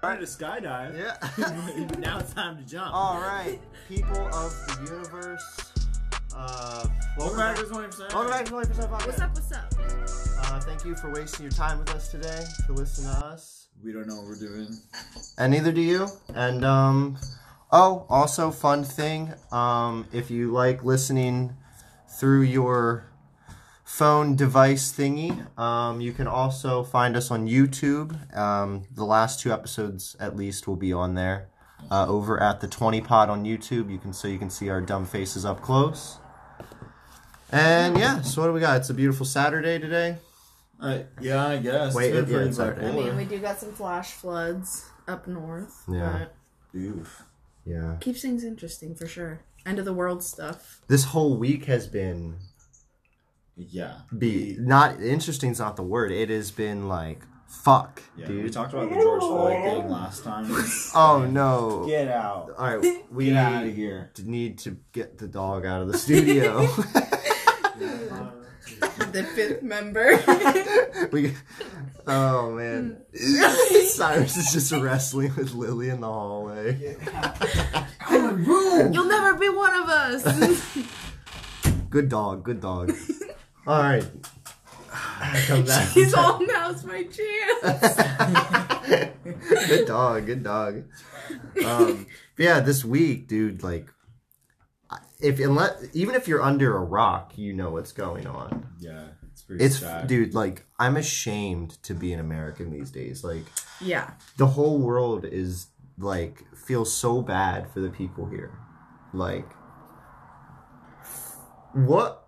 Trying to skydive. Yeah. now it's time to jump. All right, people of the universe. Uh, Welcome back to 20%. Welcome back to 20% Podcast. What's up? What's up? Uh, thank you for wasting your time with us today to listen to us. We don't know what we're doing. And neither do you. And, um, oh, also, fun thing. Um, if you like listening through your phone device thingy, um, you can also find us on YouTube. Um, the last two episodes, at least, will be on there. Uh, over at the 20 pod on YouTube, you can so you can see our dumb faces up close. And yeah, so what do we got? It's a beautiful Saturday today. Uh, yeah, I guess. Wait, it's yeah, it's Saturday. I mean, we do got some flash floods up north. Yeah. but Oof. Yeah. keeps things interesting for sure. End of the world stuff. This whole week has been Yeah. be not interesting's not the word. It has been like fuck, Yeah. dude. We talked about the George Floyd thing last time. oh no. Get out. All right, we Get out of here. need to get the dog out of the studio. The fifth member. we Oh man. Cyrus is just wrestling with Lily in the hallway. You'll never be one of us. Good dog, good dog. All right. Come back. He's all now's my chance. good dog, good dog. Um, but yeah, this week, dude, like, if unless even if you're under a rock, you know what's going on. Yeah. It's pretty It's sad. dude, like, I'm ashamed to be an American these days. Like, Yeah. the whole world is like feels so bad for the people here. Like, what?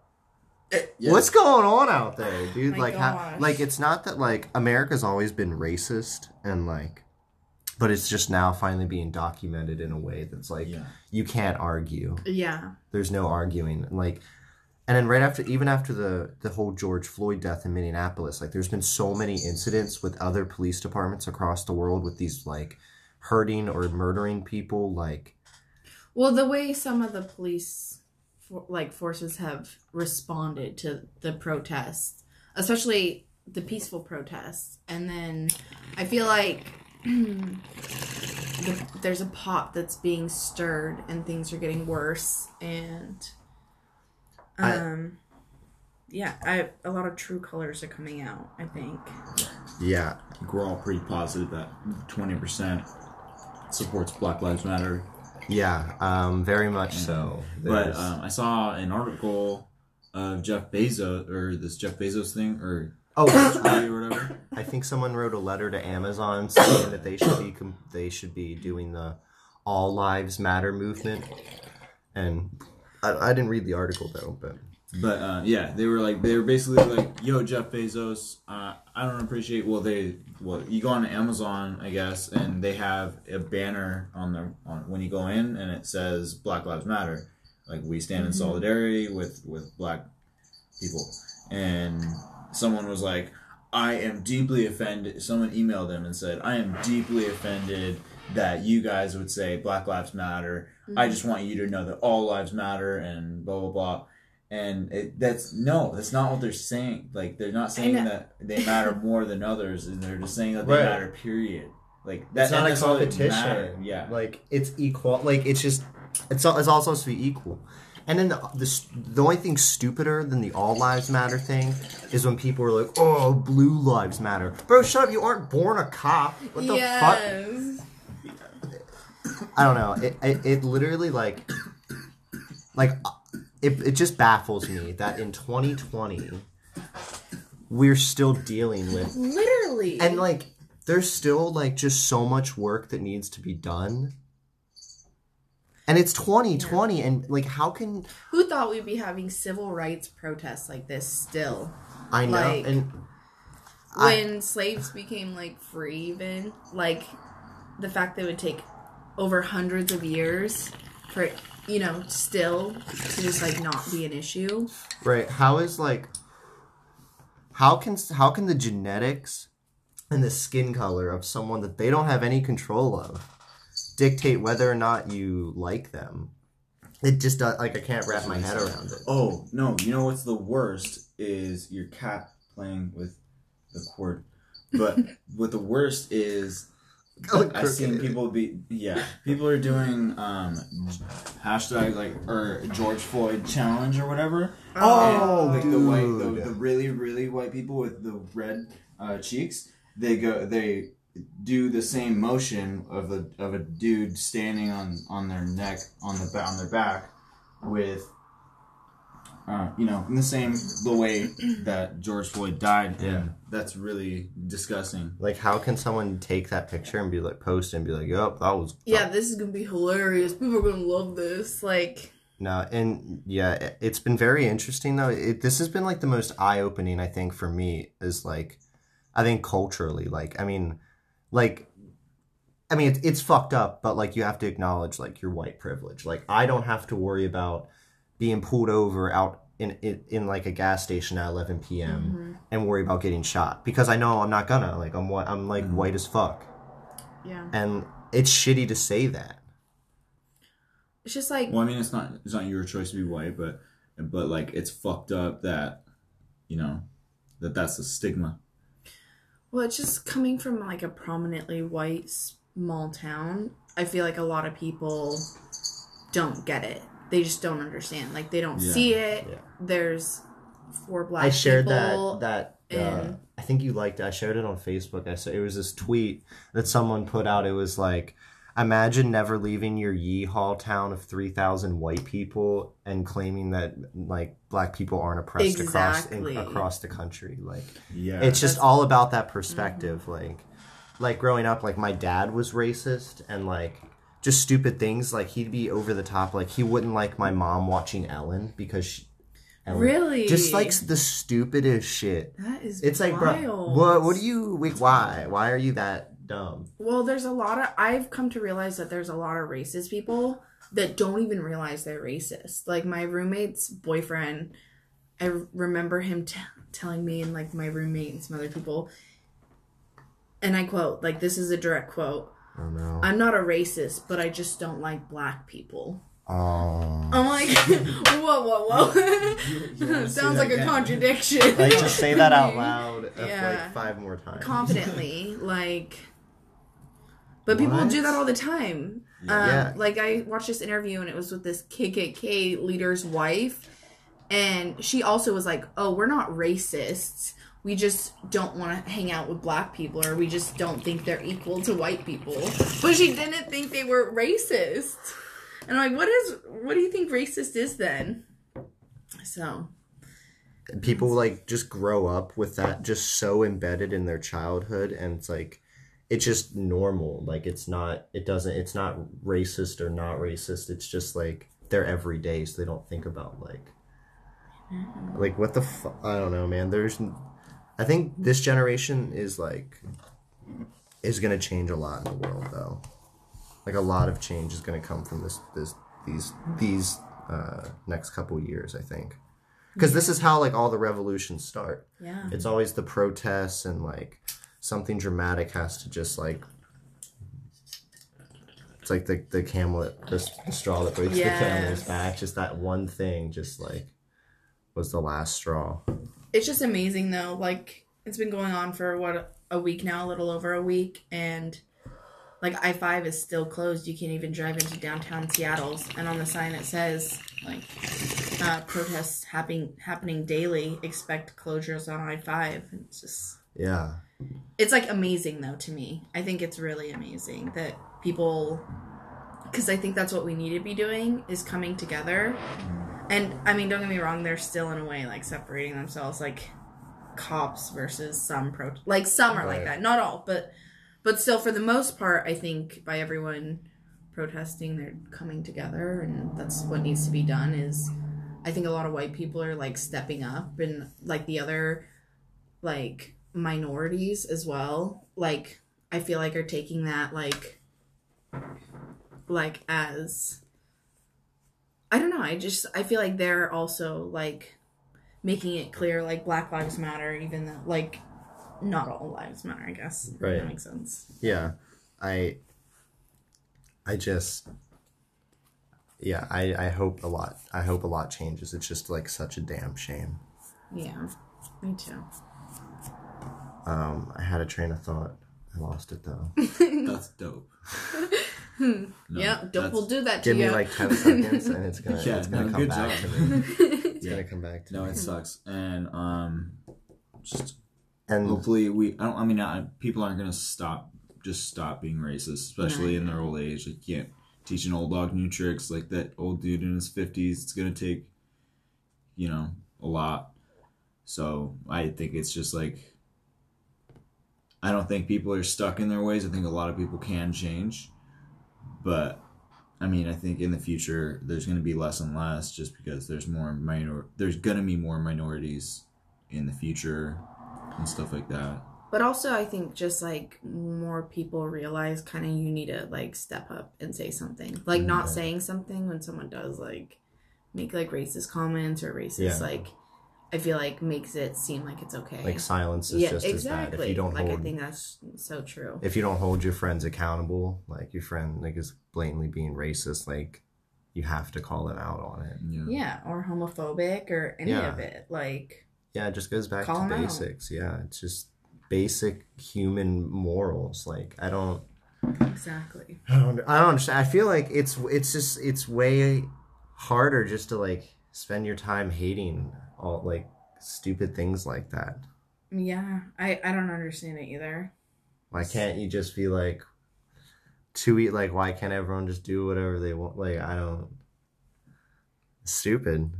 Yeah. What's going on out there, dude? My like, how, like it's not that like America's always been racist and like, but it's just now finally being documented in a way that's like Yeah. you can't argue. Yeah. There's no arguing. Like, and then right after, even after the the whole George Floyd death in Minneapolis, like there's been so many incidents with other police departments across the world with these like hurting or murdering people. Like, Well, the way some of the police, for, like forces, have responded to the protests, especially the peaceful protests, and then I feel like the, there's a pot that's being stirred, and things are getting worse, and I- um, yeah, I a lot of true colors are coming out. I think. yeah, we're all pretty positive that 20% supports Black Lives Matter. Yeah, um, very much so. But um, I saw an article of Jeff Bezos, or this Jeff Bezos thing, or oh, or whatever. I think someone wrote a letter to Amazon saying that they should be com- they should be doing the All Lives Matter movement, and I, I didn't read the article though, but But uh, yeah, they were like they were basically like, "Yo, Jeff Bezos, uh, I don't appreciate." Well, they well, you go on Amazon, I guess, and they have a banner on the on when you go in, and it says Black Lives Matter, like we stand in solidarity with with Black people. And someone was like, "I am deeply offended." Someone emailed them and said, "I am deeply offended." That you guys would say Black Lives Matter. I just want you to know that all lives matter and blah blah blah and it, that's no that's not what they're saying like they're not saying that they matter more than others and they're just saying that they Right. matter period like that, it's not a that's all that competition. yeah like it's equal. Like it's just it's all, it's all supposed to be equal. And then the, the the only thing stupider than the all lives matter thing is when people are like, "Oh, blue lives matter." Bro, shut up! You aren't born a cop. What the fuck? yes. I don't know. It, it, it literally like like it, it just baffles me that in 2020 we're still dealing with Literally. and like there's still like just so much work that needs to be done. And it's 2020 and like how can Who thought we'd be having civil rights protests like this still? I know Like- and I- When slaves became like free, even like the fact that it would take over hundreds of years for you know, still to just like not be an issue. Right. How is like how can how can the genetics and the skin color of someone that they don't have any control of dictate whether or not you like them? It just does, like I can't wrap my head around it. oh no you know what's the worst is your cat playing with the cord but what the worst is I've seen people be yeah. People are doing um hashtag like or George Floyd challenge or whatever. Oh, And, like the white, the, the really really white people with the red uh, cheeks. They go they do the same motion of a of a dude standing on on their neck on the on their back with. Uh, you know, in the same the way that George Floyd died, Yeah. and that's really disgusting. Like, how can someone take that picture and be like, post and be like, "Yep, that was Yeah, this is gonna be hilarious. People are gonna love this. Like, No, and yeah, it- it's been very interesting though. It, this has been like the most eye opening, I think, for me is like, I think culturally, like, I mean, like, I mean, it's, it's fucked up, but like, you have to acknowledge like your white privilege. Like, I don't have to worry about being pulled over out in in, in like a gas station at 11 p.m. Mm-hmm. and worry about getting shot because I know I'm not gonna. Like, I'm white. I'm like mm. white as fuck, yeah, and it's shitty to say that. it's just like Well, I mean, it's not it's not your choice to be white, but but like it's fucked up that you know that that's the stigma. Well, it's just coming from like a prominently white small town. I feel like a lot of people don't get it. They just don't understand. Like they don't Yeah. see it. Yeah. There's four black I shared people. that that uh, I think you liked it. I shared it on Facebook. I said it was this tweet that someone put out. It was like, imagine never leaving your yeehaw town of three thousand white people and claiming that like black people aren't oppressed across in, across the country. Like Yeah, it's just That's- all about that perspective. Like like growing up, like my dad was racist and like just stupid things. Like he'd be over the top. Like he wouldn't like my mom watching Ellen because she, Ellen, Really? just like the stupidest shit. that is It's like, bro, what? What do you? Wait, why? Why are you that dumb? Well, there's a lot of I've come to realize that there's a lot of racist people that don't even realize they're racist. Like my roommate's boyfriend, I remember him t- telling me and like my roommate and some other people, and I quote, like this is a direct quote. Oh no. I'm not a racist, but I just don't like black people. Oh. I'm like, whoa, whoa, whoa. Sounds like a contradiction. Like just say that out loud uh, Yeah. like five more times. confidently like but people do that all the time um, Yeah. like i watched this interview and it was with this kkk leader's wife and she also was like oh we're not racists we just don't want to hang out with black people or we just don't think they're equal to white people but she didn't think they were racist and i'm like what is what do you think racist is then so People like just grow up with that just so embedded in their childhood, and it's like it's just normal. Like it's not. It doesn't. It's not racist or not racist. It's just like they're everyday, so they don't think about like like what the fu- I don't know, man. There's. I think this generation is like is gonna change a lot in the world, though. Like a lot of change is gonna come from this this these these uh, next couple years. I think because this is how like all the revolutions start. yeah It's always the protests and like something dramatic has to just like. It's like the the camel that the, the straw that breaks the camel's Yes. back. Just that one thing, just like was the last straw. It's just amazing though. Like it's been going on for what a week now a little over a week and like i5 is still closed. You can't even drive into downtown seattle's and on the sign it says like uh, protests happening happening daily. Expect closures on i5 it's just Yeah. it's like amazing though to me. I think it's really amazing that people because i think that's what we need to be doing is coming together and i mean don't get me wrong they're still in a way like separating themselves like cops versus some pro like some are like that. Not all but but still for the most part i think by everyone protesting they're coming together and that's what needs to be done is i think a lot of white people are like stepping up and like the other like minorities as well like i feel like are taking that like like as i don't know i just i feel like they're also like making it clear like black lives matter even though like not all lives matter i guess Right. that makes sense Yeah. I I just yeah, I, I hope a lot I hope a lot changes. It's just like such a damn shame. yeah me too Um I had a train of thought. I lost it though. That's dope. Hmm. No, yeah, don't we'll do that to Give me you. like ten seconds, and it's gonna Yeah, it's gonna no, come good back job. to me. It's Yeah. gonna come back to No, me. it sucks, and um, just And hopefully we. I don't. I mean, I, people aren't gonna stop. Just stop being racist, especially in their old age. Like, you can't teach an old dog new tricks. Like that old dude in his fifties. It's gonna take, you know, a lot. So I think it's just like. I don't think people are stuck in their ways. I think a lot of people can change, but I mean, I think in the future there's going to be less and less just because there's more minor. There's going to be more minorities in the future and stuff like that. But also, I think just like more people realize kind of you need to like step up and say something. Like not saying something when someone does like make like racist comments or racist Yeah. like I feel like makes it seem like it's okay. like silence is yeah, just exactly. as bad if you don't like hold I think that's so true. if you don't hold your friends accountable, like your friend like is blatantly being racist, like you have to call them out on it. Yeah. Yeah, or homophobic or any Yeah. of it. Like Yeah, it just goes back Call 'em to out. basics. Yeah, it's just basic human morals. Like I don't exactly. I don't I don't understand. I feel like it's it's just it's way harder just to like spend your time hating all like stupid things like that. Yeah, I I don't understand it either. Why can't you just be like to eat like why can't everyone just do whatever they want? Like I don't stupid.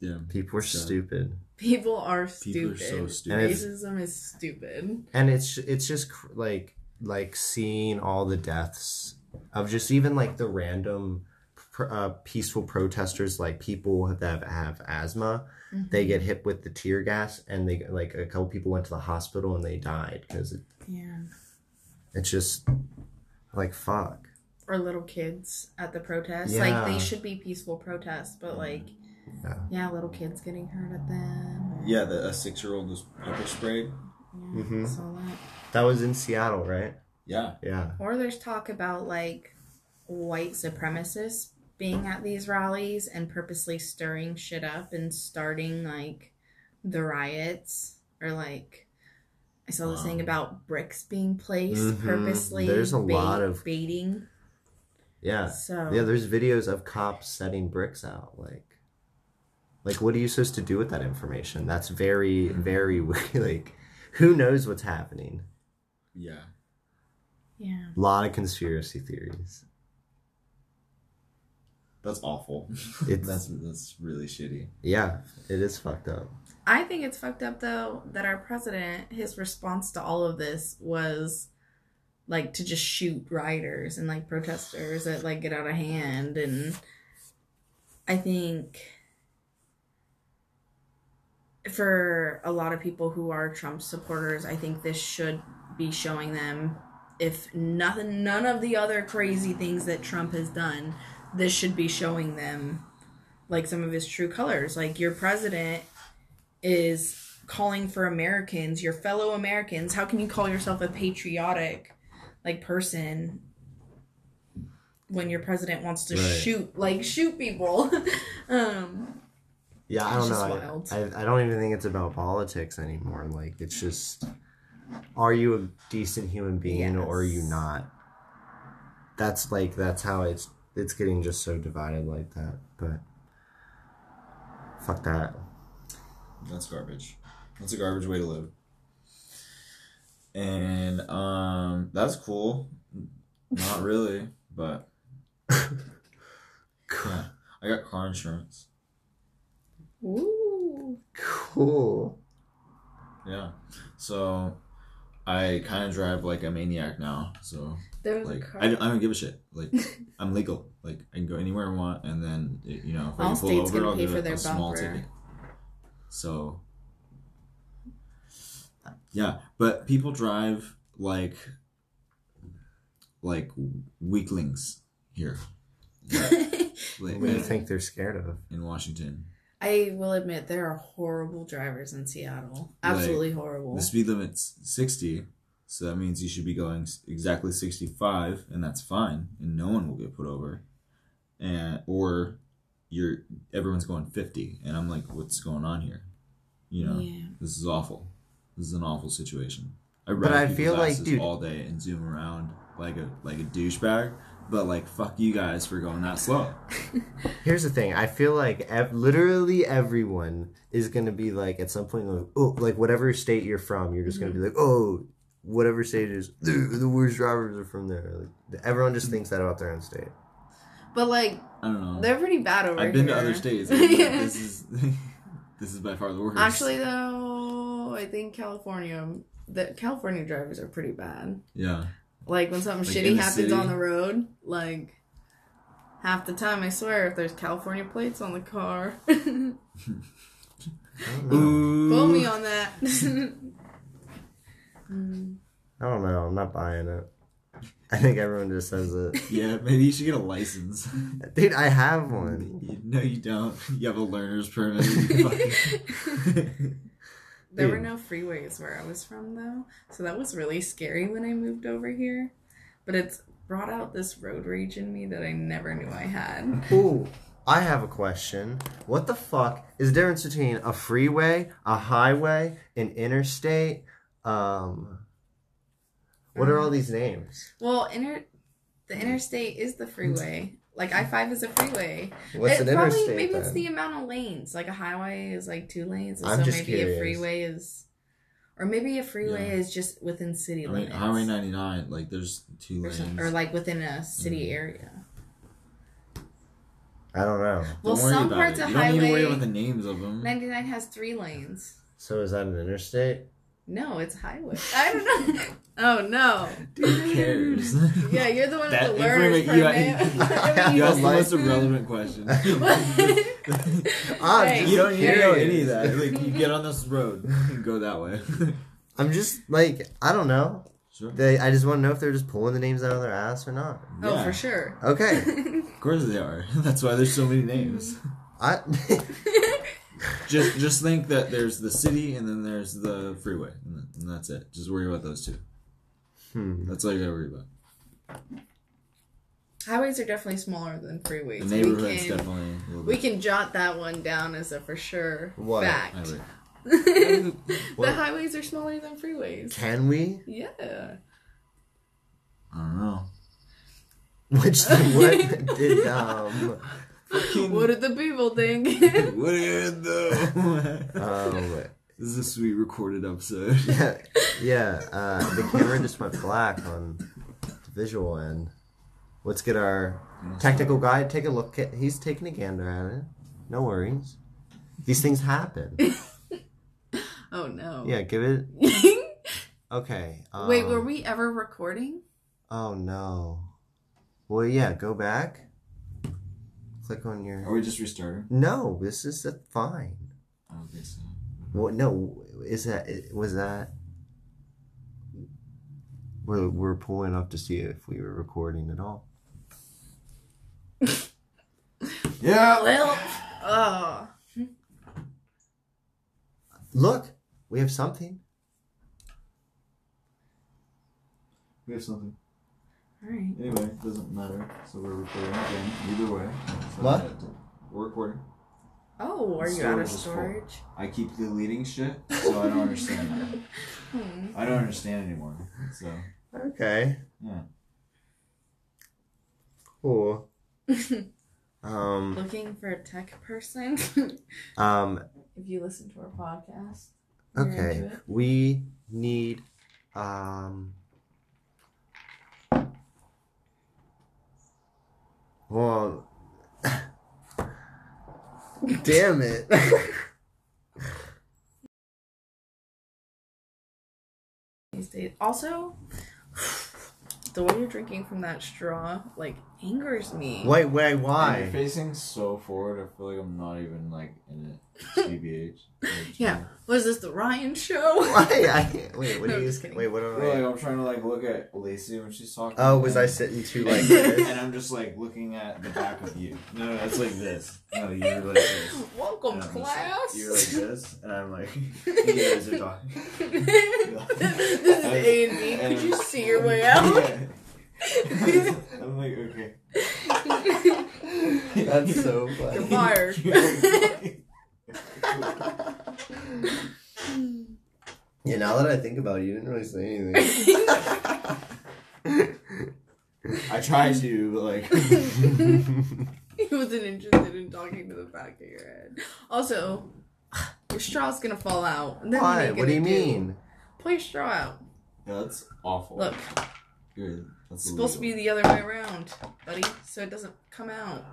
Yeah. People are So- stupid. People are People are stupid. so stupid. Racism is stupid. and it's it's just cr- like like seeing all the deaths of just even like the random pr- uh, peaceful protesters like people that have asthma they get hit with the tear gas and they like a couple people went to the hospital and they died because it, Yeah. it's just like fuck or little kids at the protest. Yeah. Like they should be peaceful protests, but like Yeah. yeah, little kids getting hurt at them. Yeah, the, a six year old was pepper sprayed. Yeah, Mhm. saw that. that was in seattle right Yeah. yeah Or there's talk about like white supremacists being at these rallies and purposely stirring shit up and starting like the riots or like I saw this thing about bricks being placed Mhm. purposely. There's a bait- lot of- baiting. yeah So yeah there's videos of cops setting bricks out like like what are you supposed to do with that information that's very very like who knows what's happening Yeah. yeah. a lot of conspiracy theories That's awful. It's- that's that's really shitty. yeah it is fucked up I think it's fucked up though that our president, his response to all of this was like to just shoot rioters and like protesters that like get out of hand and I think for a lot of people who are Trump supporters, I think this should be showing them if nothing none of the other crazy things that Trump has done, this should be showing them like some of his true colors. Like your president is calling for Americans, your fellow Americans. How can you call yourself a patriotic like person when your president wants to Right. shoot like shoot people? um yeah i don't know. I, I, I don't even think it's about politics anymore like it's just are you a decent human being or are you not that's like that's how it's it's getting just so divided like that but fuck that That's garbage. That's a garbage way to live. And um that's cool. Not really, but yeah. I got car insurance. Ooh. cool Yeah. So I kind of drive like a maniac now. So There was like a car. I, don't- I don't give a shit. Like I'm legal. Like I can go anywhere I want, and then you know if I All can pull states over, I'll pay get for a, their a small bumper. ticket. So yeah, but people drive like like weaklings here. Like, what do you think they're scared of in Washington? I will admit there are horrible drivers in Seattle. Absolutely horrible. The speed limit's 60, so that means you should be going exactly 65, and that's fine, and no one will get put over. And or you're everyone's going 50, and I'm like, what's going on here? You know, Yeah. this is awful. This is an awful situation. I ride But I feel like, asses dude- all day and zoom around like a like a douchebag. But like, fuck you guys for going that slow. Here's the thing. I feel like ev- literally everyone is gonna be like at some point like oh like whatever state you're from, you're just gonna be mm-hmm. like oh whatever state it is the, the worst drivers are from there. Like, everyone just thinks that about their own state. But like I don't know. they're pretty bad over I've been here. to other states. Yeah. This is this is by far the worst. Actually, though, I think California, the California drivers are pretty bad. yeah. Like when something Like shitty happens city? on the road, like half the time, I swear, if there's California plates on the car, I don't know. Ooh. quote me on that. I don't know. I'm not buying it. I think everyone just says it. Yeah, maybe you should get a license. Dude, I have one. No, you don't. You have a learner's permit. You fucking- there were no freeways where I was from, though, so that was really scary when I moved over here. But it's brought out this road rage in me that I never knew I had. Ooh, I have a question. What the fuck is the difference between a freeway, a highway, an interstate? Um, what are all these names? Well, inter the interstate is the freeway. Like I five is a freeway. What's It an probably- interstate? Maybe it's the amount of lanes. Like a highway is like two lanes, and I'm so just maybe curious. a freeway is, or maybe a freeway Yeah. is just within city I mean, limits, Highway 99, like, there's two or, lanes. some- or like within a city Mhm. area. I don't know. Well, Don't worry some about parts it. of You don't need to worry highway about the names of them. ninety nine has three lanes. So is that an interstate? No, it's highway. I don't know. oh no. Who cares? Yeah, you're the one with That the learner's information- you- permit. you asked the Like- most irrelevant question. Ah, Hey, you don't need to know any of that. Like, you get on this road and go that way. I'm just like I don't know. sure. They, I just want to know if they're just pulling the names out of their ass or not. Oh, Yeah, for sure. Okay, Of course they are. That's why there's so many names. I Just just think that there's the city and then there's the freeway, and, and that's it. Just worry about those two. hmm. That's all you gotta worry about. Highways are definitely smaller than freeways. The We neighborhood's can- definitely a little We can jot that one down as a for sure What? fact. Highway. the What? highways are smaller than freeways. Can we? Yeah. I don't know. Which what did um What did the people think? What is the? um this is a sweet recorded episode. yeah yeah uh the camera just went black on the visual end. Let's get our technical guy take a look at. He's taking a gander at it. No worries. These things happen. oh no. Yeah, give it. Okay. Um, Wait, were we ever recording? Oh no. Well, yeah. Go back. Click on your. Are we just restarting? No, this is a fine. I don't so. What? No, is that was that? We're we're pulling up to see if we were recording at all. Yeah. Well, oh. Look, we have something. We have something. All right. Anyway, it doesn't matter. So we're recording again. Either way. So What? We're recording. Oh, are you Storage out of is full. storage? I keep deleting shit, so I don't understand that. Hmm. I don't understand anymore. So Okay. Yeah. Cool. Um. Looking for a tech person? Um. if you listen to our podcast. you're Okay. into it. We need. Um. Well. Damn it. Also, the way you're drinking from that straw like angers me. wait, wait, why? You're why? facing so forward. I feel like I'm not even like in it. TBH. Yeah. Was this the Ryan show? Why? I, wait, what No, are you? just kidding. Wait, what am Well, I? like, I'm trying to like look at Lacey when she's talking. Oh, was I sitting too like and, this? and I'm just like looking at the back of you. No, no, it's like this. No, you're like this. Welcome, And I'm just like- class. you're like this, and I'm like, you guys are talking. this is A and B. Could you see your way out? Yeah. I'm like, okay. That's so funny. You're fired. Yeah, now that I I think about it, you didn't really say anything. I tried to, but like, he wasn't interested in talking to the back of your head. Also, your straw's gonna fall out. And then what, Why? you What do you gonna mean? Pull your straw out. yeah, that's awful. Look, Good. That's it's supposed to be the other way around, buddy, so it doesn't come out.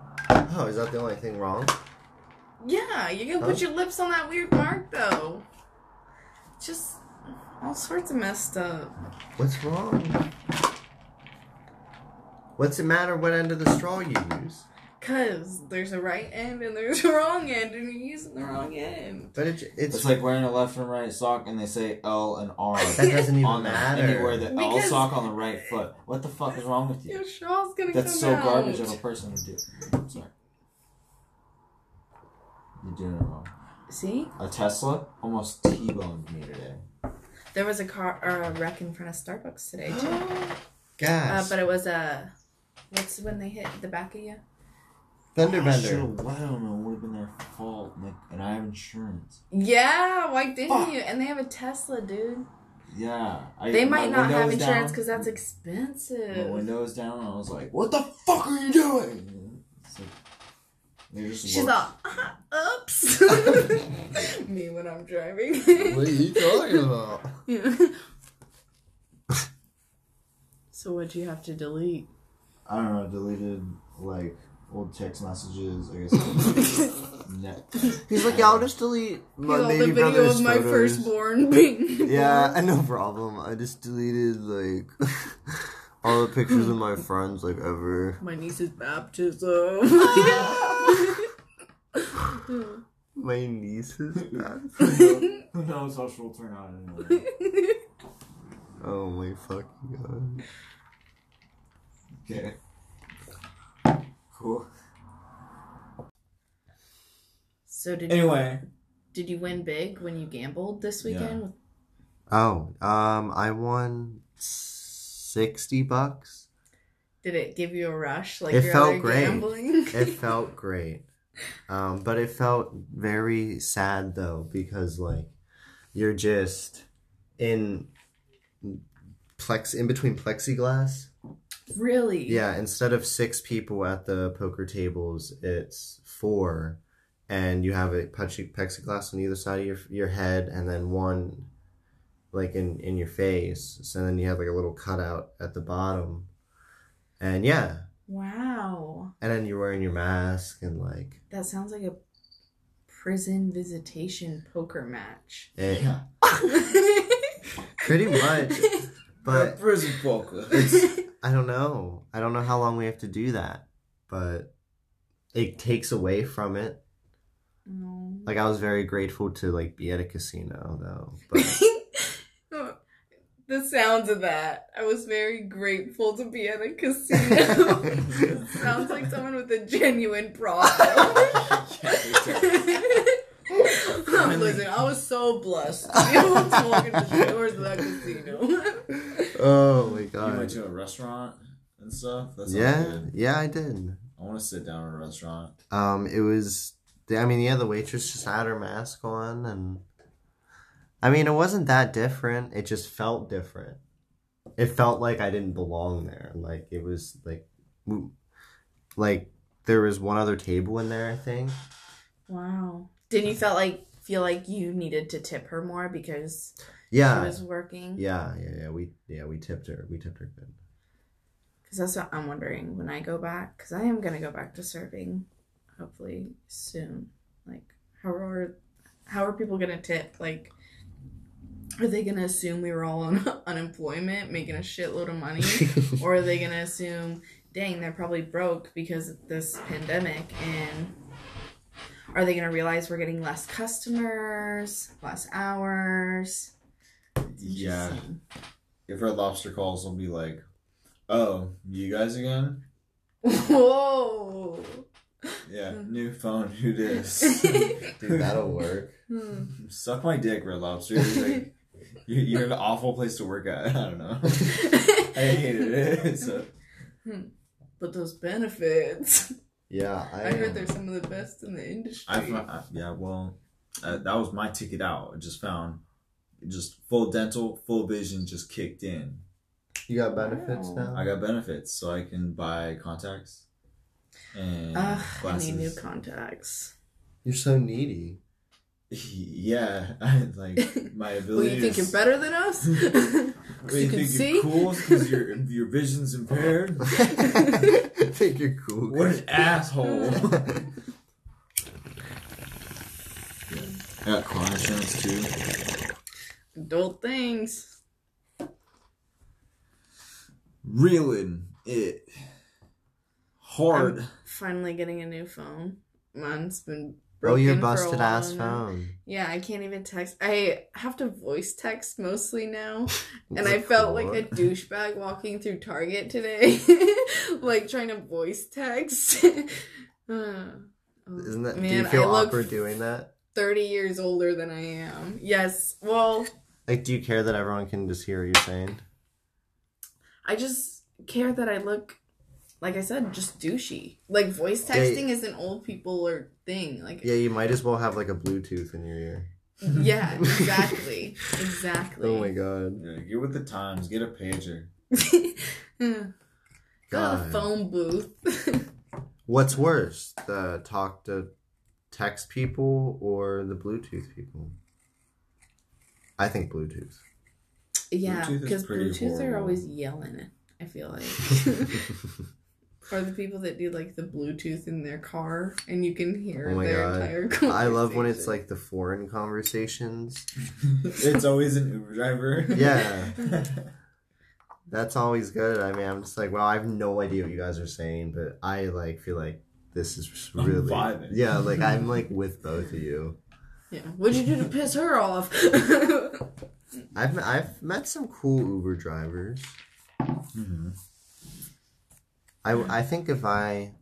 Oh, is that the only thing wrong? Yeah, you can put your lips on that weird mark though. Just all sorts of messed up. What's wrong? What's the matter what end of the straw you use? Cause there's a right end and there's a wrong end, and you're using the wrong end. But it, it's, It's like wearing a left and right sock, and they say L and R. that doesn't even on there, and you wear matter. the L Because- sock on the right foot. What the fuck is wrong with you? Your straw's gonna That's come so out. garbage of a person to do. Sorry. You're doing it wrong. See, A Tesla almost T-boned me today. there was a car or a wreck in front of Starbucks today too. Uh, Gas. but it was a what's when they hit the back of you? Thunder I bender. should've- I don't know. Would have been their fault, Nick, and I have insurance. Yeah, why didn't Fuck. you? And they have a Tesla, dude. Yeah, I, They might not have insurance because that's My expensive. window was down, and I was like, "What the fuck are you doing?" It's like, just She's looked. all, uh, oops. Me when I'm driving. what are you talking about? Yeah. so what'd you have to delete? I don't know. Deleted like old text messages. I guess. Net. He's like, yeah, I'll just delete my Here's all baby the video brother's of my photos. firstborn being. Yeah, no problem. I just deleted like all the pictures of my friends like ever. My niece's baptism. My nieces. Who knows how she'll turn out anyway? oh my fucking god. Okay. Cool. so did Anyway, you, did you win big when you gambled this weekend? Oh, um, I won sixty bucks. Did it give you a rush like It your felt other great. gambling? It felt great. Um, but it felt very sad though because like you're just in plex in between plexiglass. Really? Yeah, instead of six people at the poker tables, it's four, and you have a plexiglass on either side of your your head, and then one, like in in your face. So then you have like a little cutout at the bottom, and yeah, Wow. and then you're wearing your mask and like That sounds like a prison visitation poker match. Eh. yeah. pretty much. But prison poker. I don't know. I don't know how long we have to do that, but it takes away from it. No. Like I was very grateful to like be at a casino though. But the sounds of that. I was very grateful to be at a casino. sounds like someone with a genuine problem. Listen, I was so blessed to be able to walk into the doors of that casino. Oh my god! You went to a restaurant and stuff. That sounds Yeah, good. yeah, I did. I want to sit down at a restaurant. Um, it was. I mean, yeah, the waitress just had her mask on, and I mean, it wasn't that different. It just felt different. It felt like I didn't belong there. Like it was like, like there was one other table in there. I think. Wow. Didn't you felt like feel like you needed to tip her more because she Yeah, was working? yeah, yeah, yeah. We yeah we tipped her. We tipped her good. Because that's what I'm wondering when I go back. Because I am gonna go back to serving, hopefully soon. Like, how are how are people gonna tip? Like, are they gonna assume we were all on unemployment, making a shitload of money, or are they gonna assume, dang, they're probably broke because of this pandemic, and are they gonna realize we're getting less customers, less hours? It's Yeah. If Red Lobster calls, they'll be like, "Oh, you guys again? Whoa. Yeah, new phone. Who dis? Dude, that'll work. Hmm. Suck my dick, Red Lobster. He's like, you- you're an awful place to work at. I don't know. I hated it. So but those benefits, Yeah, I, I heard they're some of the best in the industry. I, I yeah. Well, uh, that was my ticket out. I just found just full dental, full vision just kicked in. You got benefits Wow. now. I got benefits, so I can buy contacts and Ugh, I glasses. need new contacts. You're so needy. yeah, I, like my Well, you think to you're better than us? 'Cause Well, you you think see. you're cool because your your vision's impaired? I think you're cool. What an asshole! I got car insurance too. Adult things. Reeling it hard. Finally getting a new phone. Mine's been oh, broken your for a busted ass phone. Yeah, I can't even text. I have to voice text mostly now. And I felt like a douchebag walking through Target today. like trying to voice text. Uh, oh, Isn't that? do you feel I awkward doing that? 30 years older than I am. Yes. Well, Like, do you care that everyone can just hear what you're saying? I just care that I look, like I said, just douchey. Like voice Yeah, texting is an old people or thing. Like, Yeah, you might as well have like a Bluetooth in your ear. yeah, exactly, exactly. Oh my god. Yeah, get with the times. Get a pager. Got a God. phone booth. What's worse, the talk to text people or the Bluetooth people? I think Bluetooth. yeah, because pretty Bluetooth are horrible. always yelling. I feel like. or the people that do like the Bluetooth in their car and you can hear Oh my their God. entire conversation. I love when it's like the foreign conversations. it's always an Uber driver. Yeah. That's always good. I mean, I'm just like, well, I have no idea what you guys are saying, but I like feel like this is just I'm really. Yeah, like I'm like with both of you. Yeah. What'd you do to piss her off? I've I've met some cool Uber drivers. Mhm. I I think if I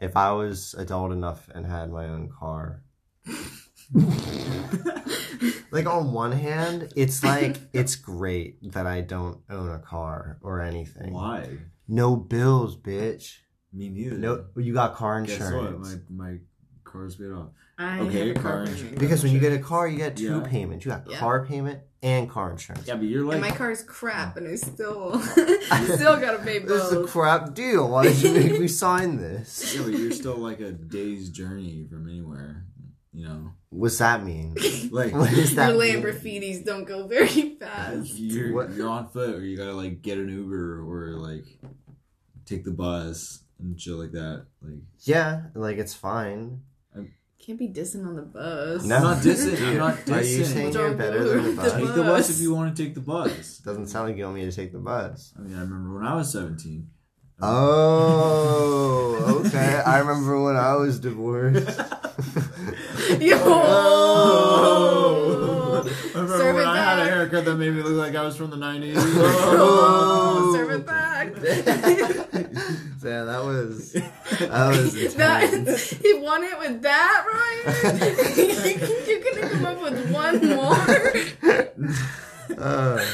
if I was adult enough and had my own car. like on one hand, it's like it's great that I don't own a car or anything. Why? No bills, bitch. Me neither. No, you got car Guess what? insurance. My my car's paid off. I Okay, have a car car insurance. payment. Because when you get a car, you get two Yeah. payments. You got Yeah. car payment and car insurance. Yeah, but you're and like my car's crap, and I still, I still gotta pay This is a bills. crap deal. Why did you make me sign this? yeah, but you're still like a day's journey from anywhere. You know, What's that mean? like What does that Your mean? Lamborghinis don't go very fast. you're What? you're on foot, or you gotta like get an Uber or like take the bus and shit like that. Like Yeah, like it's fine. Can't be dissing on the bus. No. I'm not dissing. I'm not Are you saying Don't you're better than the bus? to Take the bus if you want to take the bus. Doesn't sound like you want me to take the bus. I mean, I remember when I was 17. Oh, okay. I remember when I was divorced. Yo! Oh! Haircut that made me look like I was from the 90s. Oh, serve it back. yeah, that was that was that, he won it with that, Ryan. you couldn't come up with one more. Uh,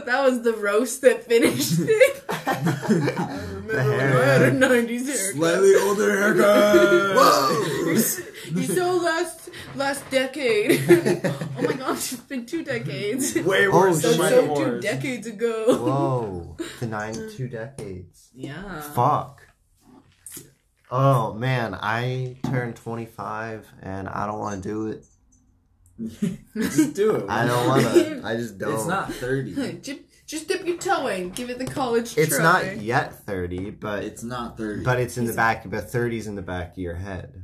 that was the roast that finished it. I remember when I had a '90s haircut. Slightly older haircut. You're, you're so last last decade. oh my gosh, it's been two decades. Way Oh, worse So, than my shit. so two divorce. decades ago. whoa, the nine two decades. Yeah. Fuck. Oh man, I turned 25 and I don't want to do it. Just do it. I don't want to. I just don't. It's not 30. just, just dip your toe in. Give it the college It's try. not yet 30, but It's not 30. but it's in the He's- back. But 30's in the back of your head.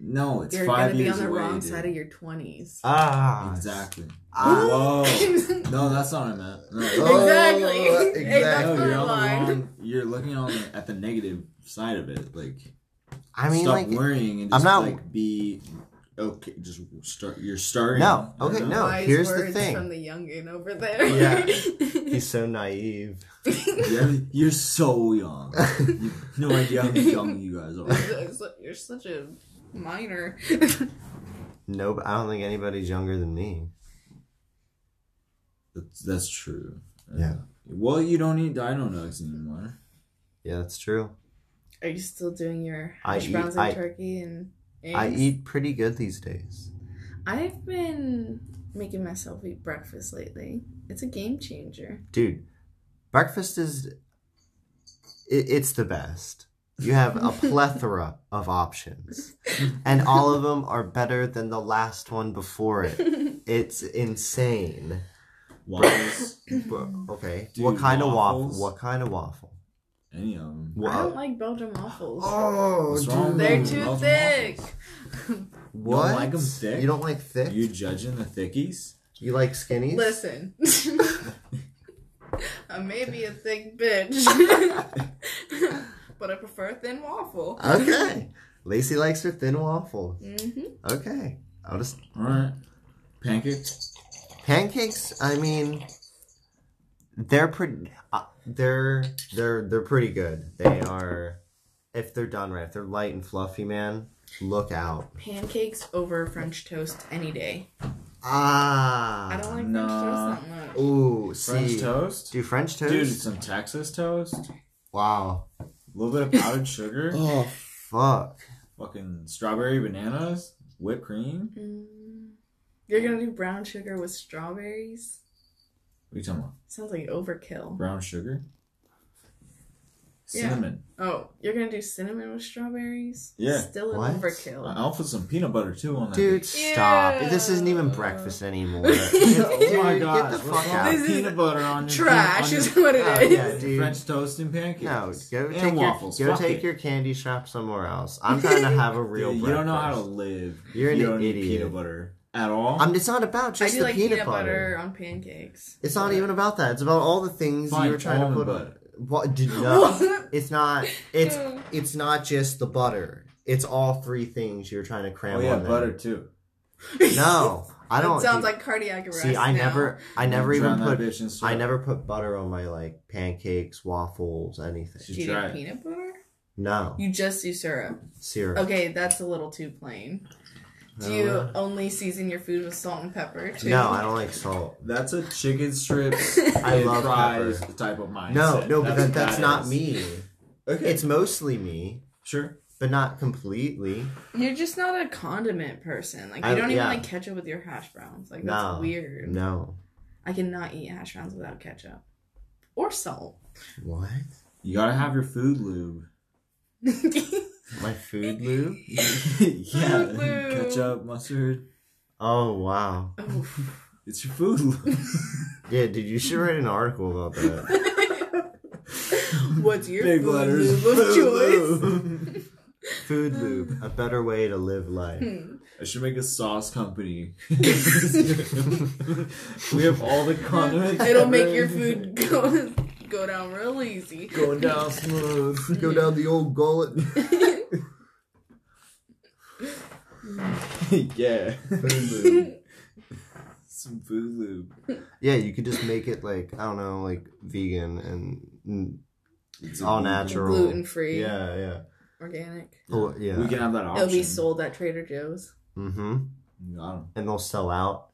no, it's You're five gonna be on the wrong dude. side of your twenties. Ah, Exactly. Ah. Whoa. No, that's not what I meant. No. Oh, Exactly. Hey, exactly. No, you're on the wrong. You're looking on the, at the negative side of it. Like, I mean, stop like, worrying and I'm just not- like be okay. Just start. You're starting. No, okay, no. Wise here's the words thing. from the youngin over there. Yeah. he's so naive. You're, you're so young. You have no idea how young you guys are. You're such a minor. No, but I don't think anybody's younger than me. That's, that's true. Yeah. Uh, well, you don't eat dino nugs anymore. Yeah, that's true. Are you still doing your I hash eat- browns and I- turkey and eggs? I eat pretty good these days. I've been making myself eat breakfast lately. It's a game changer. dude breakfast is it, it's the best you have a plethora of options and all of them are better than the last one before it it's insane Waffles, Bro, okay Dude, what kind of waffle what kind of waffle any of them. I don't like Belgian waffles. oh What's wrong with They're too Belgian thick. waffles. what don't like 'em thick? you don't like thick You judging the thickies? you like skinnies Listen. I may be a thick bitch, but I prefer a thin waffle. okay lacey likes her thin waffle hmm okay i'll just All right. Pancakes. pancakes i mean they're pretty uh, they're they're they're pretty good they are if they're done right if they're light and fluffy man look out Pancakes over French toast any day. ah I don't like nah. French toast that much. ooh French see toast. do french toast Dude, some Texas toast. wow A little bit of powdered sugar. oh fuck Fucking strawberry bananas. Whipped cream. Mm. You're gonna do brown sugar with strawberries? What are you talking about? Sounds like overkill. Brown sugar. Yeah. Cinnamon. Oh, you're gonna do cinnamon with strawberries? Yeah. Still an What? overkill. I'll put some peanut butter too on that. dude bitch. stop this isn't even breakfast anymore oh my Dude, gosh. get the fuck out with This is peanut butter on your Trash on is what it Oh, is. yeah, dude. French toast and pancakes. no go and take waffles. your go Fuck take it. your candy shop somewhere else i'm trying to have a real Dude, you don't know how to live. You're you an don't idiot. eat peanut butter at all. I'm, it's not about I just do the like peanut, peanut butter. butter on pancakes. It's not even about that. It's about all the things Fine, you were trying to almond put butter. on. What? Did, no, it's not. It's Yeah. it's not just the butter. It's all three things you're trying to cram Oh yeah, on there. butter too. No, I don't. That sounds like cardiac arrest. see, I now. never, I never Drown even that put, bitch in I never put butter on my like pancakes, waffles, anything. Should Do you try do it. peanut butter? No You just do syrup. syrup. Okay, that's a little too plain. Do you only season your food with salt and pepper too? No, I don't like salt. That's a chicken strips. I and love fries pepper. type of mindset. No, no, but that, what that's that not is. me. Okay, It's mostly me, sure. but not completely. You're just not a condiment person. Like you I- don't even yeah. like ketchup with your hash browns. Like that's No, weird. No. I cannot eat hash browns without ketchup or salt. What? You gotta have your food lube. My food lube? yeah, Food lube. ketchup, mustard. Oh wow. Oof. It's your food lube. Yeah, dude, you should write an article about that. What's your Big food letters. lube of food choice? lube. Food lube, a better way to live life. Hmm. I should make a sauce company. we have all the condiments. It'll make your food go go down real easy. going down smooth. Go down the old gullet. yeah. Food. Some food lube. Yeah, you could just make it like I don't know, like vegan and It's all natural, Gluten free, Yeah, yeah. organic. Oh, yeah. We can have that option. It'll be sold at Trader Joe's. Mm-hmm. Got 'em. And they'll sell out,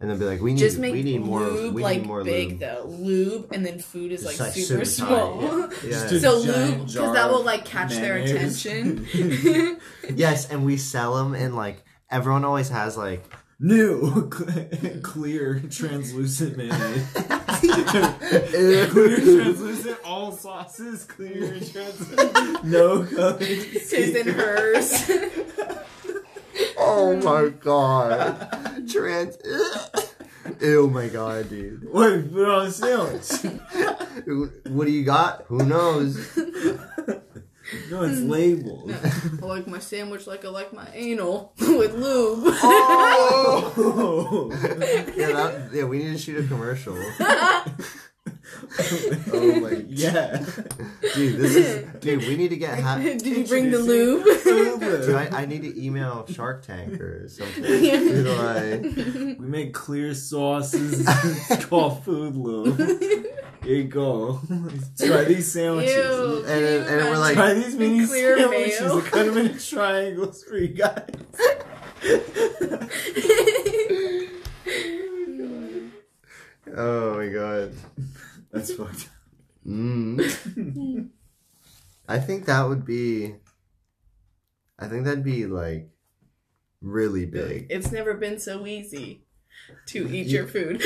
and they'll be like, "We need, Just make we need more, lube we like need more big lube." though. Lube and then food is like, like, super, super small. yeah. Just Yeah. So lube because that will like catch their attention. Yes, and we sell them, and like everyone always has like New clear translucent mayonnaise. clear translucent all sauces clear translucent no colors. His and hers. Oh my god. Trans. Oh my god, dude. What put on a sandwich? What do you got? Who knows? No, it's labeled. I like my sandwich like I like my anal with lube. Oh. Yeah, that, yeah, we need to shoot a commercial. Oh my- yeah. Dude, this is. Dude, we need to get. Ha- Did you bring the Dude, lube? I, I need to email Shark Tank or something. Yeah. Dude, like, We make clear sauces. it's called food lube. Here you go. Try these sandwiches. Ew. And then- and we're like- Try these mini Clear sandwiches. mayo. Cut them into triangles for you guys. oh my god. That's fucked. Mm. I think that would be. I think that'd be like really big. It's never been so easy. to eat your food.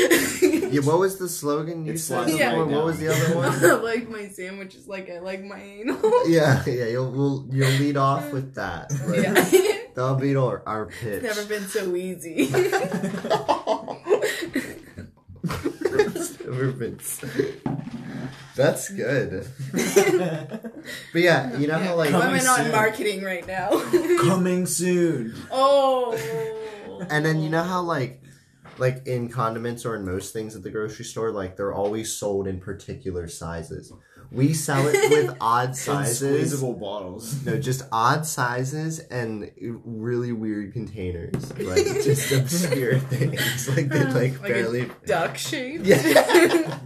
Yeah, what was the slogan you It's said? slides right? What down. was the other one? I like my sandwiches like I like my anal. yeah, yeah. You'll we'll, you'll lead off with that. Like, Yeah. That'll be our, our pitch. It's never been so easy. It's never been so- That's good. But yeah, you know how like Why am I Coming not in soon. marketing right now? Coming soon. oh. And then you know how like like in condiments or in most things at the grocery store, like they're always sold in particular sizes. We sell it with odd sizes. squeezable bottles. No, just odd sizes and really weird containers. Like just obscure things. Like they like, Like a barely Duck shape. Yeah.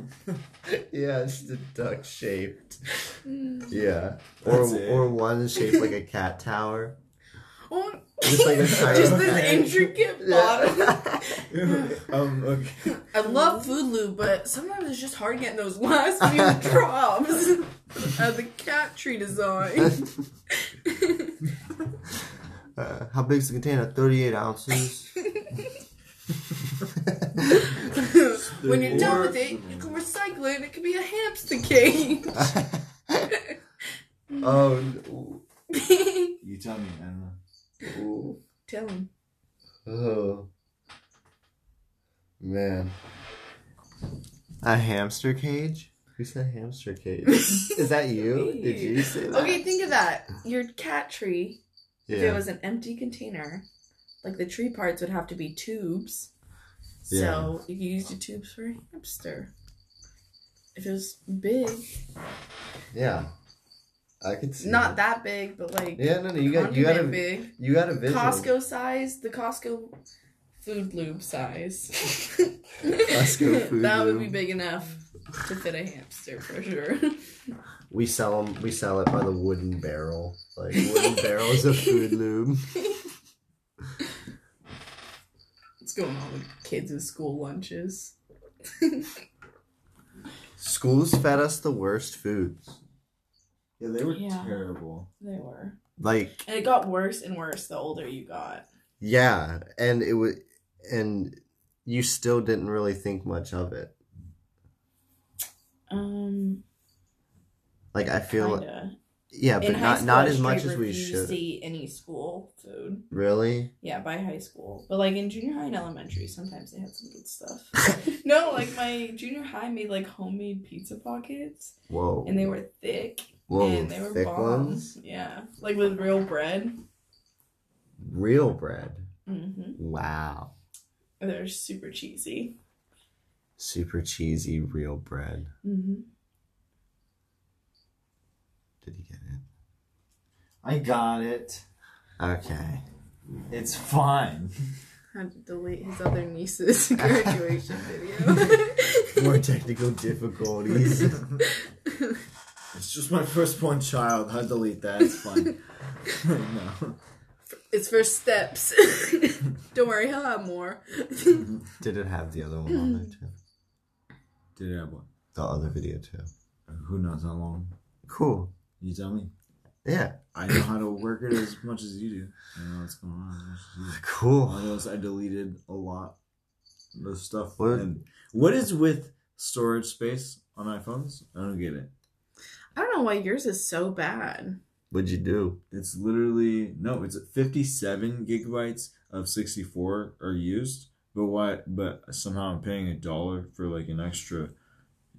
Yeah, it's the duck shaped. Mm. Yeah. Or it. or one shaped like a cat tower. Oh, Just like a just this intricate bottom. Um, okay. I love food lube, but sometimes it's just hard getting those last few drops of the cat tree design. Uh, how big's the container? 38 ounces. when you're done with it, you can recycle it and it could be a hamster cage. oh, no. You tell me, Emma. Ooh. Tell him. Oh. Man. A hamster cage? Who said hamster cage? Is that you? Did you say that? Okay, think of that. Your cat tree, if it was an empty container, like the tree parts would have to be tubes. Yeah. So you could use the tubes for a hamster. If it was big, Yeah. I could see. not that. that big, but like Yeah, no, no, you got you got a big. you got a vision. Costco size, the Costco food lube size. Costco food that would be big enough to fit a hamster for sure. We sell them. We sell it by the wooden barrel, like wooden barrels of food lube. What's going on with kids' in school lunches? Schools fed us the worst foods. Yeah, they were Yeah. terrible. They were. Like And it got worse and worse the older you got. yeah, and it was, and you still didn't really think much of it. Um, Like I feel, kinda. yeah, but In high not school, not I as much straight as we refused should. to eat any school food. Really? Yeah, by high school. But like in junior high and elementary, sometimes they had some good stuff. no, like my junior high made like homemade pizza pockets, Whoa. and they were thick, Whoa, and they were thick bomb. ones. Yeah, like with real bread. Real bread. hmm Wow. They're super cheesy. Super cheesy real bread. hmm Did you get it? I got it. Okay. It's fine. Had to delete his other niece's graduation video. More technical difficulties. It's just my firstborn child. I delete that. It's fine. no. it's first steps. Don't worry, he'll have more. Mm-hmm. Did it have the other one on there too? Did it have one? The other video too. Uh, who knows how long? Cool. You tell me. Yeah. I know how to work it as much as you do. I know what's going on as much as you do. Cool. I know I deleted a lot of stuff. What? And what is with storage space on iPhones? I don't get it. I don't know why yours is so bad. What'd you do? It's literally no. It's 57 gigabytes of 64 are used, but what? But somehow I'm paying a dollar for like an extra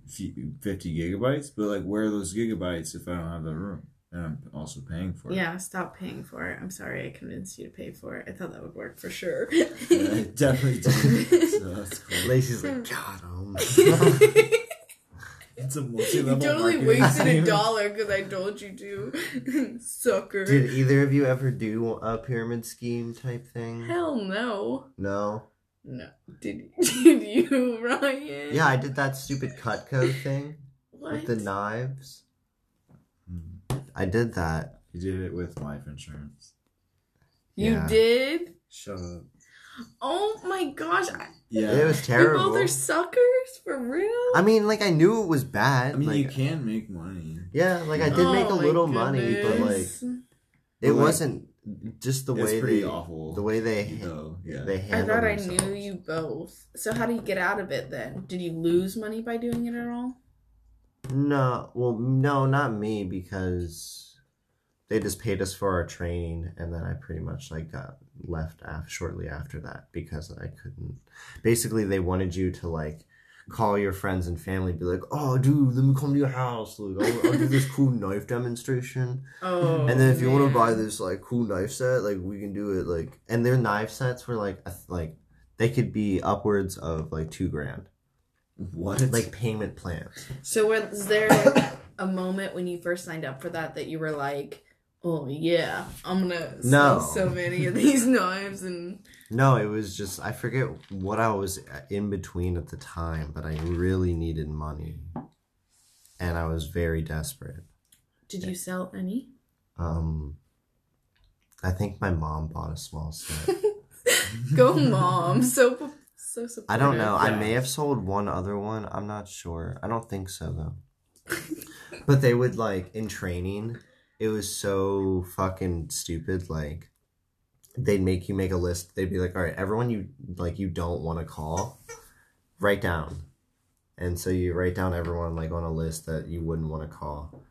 50 gigabytes. But like, where are those gigabytes if I don't have the room? And I'm also paying for it. Yeah, stop paying for it. I'm sorry I convinced you to pay for it. I thought that would work for sure. Yeah, it definitely did. So that's cool. Lacey's like, got him. It's a you multi-level totally marketing wasted a dollar because I told you to. Sucker. Did either of you ever do a pyramid scheme type thing? Hell no. No. No. Did, did you, Ryan? Yeah, I did that stupid Cutco thing What? with the knives. Hmm. I did that. You did it with life insurance. you Yeah. did? Shut up. Oh my gosh. Yeah. It was terrible. we terrible. both are suckers? For real? I mean, like I knew it was bad. I mean, like, you can make money. Yeah, like I did make a Oh my little money, but like it But, like- wasn't just the it's way pretty they awful. the way they though, yeah. they I handle thought I themselves. knew you both. So how do you get out of it then? Did you lose money by doing it at all? No, well, no, not me because they just paid us for our training, and then I pretty much like got left af- shortly after that because I couldn't. Basically, they wanted you to like call your friends and family, be like, "Oh, dude, let me come to your house. Like, I'll, I'll do this cool knife demonstration, Oh. and then if you want to buy this like cool knife set, like we can do it. Like, and their knife sets were like a th- like they could be upwards of like two grand, what? like payment plans. So was there a moment when you first signed up for that that you were like, "Oh yeah, I'm gonna sell No. so many of these knives," and No, it was just I forget what I was in between at the time, but I really needed money, and I was very desperate. did you sell any? Um, I think my mom bought a small set. Go, mom! So so supportive. I don't know. I may have sold one other one. I'm not sure. I don't think so though. but they would like in training. It was so fucking stupid. Like they'd make you make a list. They'd be like, "All right, everyone you like you don't want to call, write down." And so you write down everyone like on a list that you wouldn't want to call.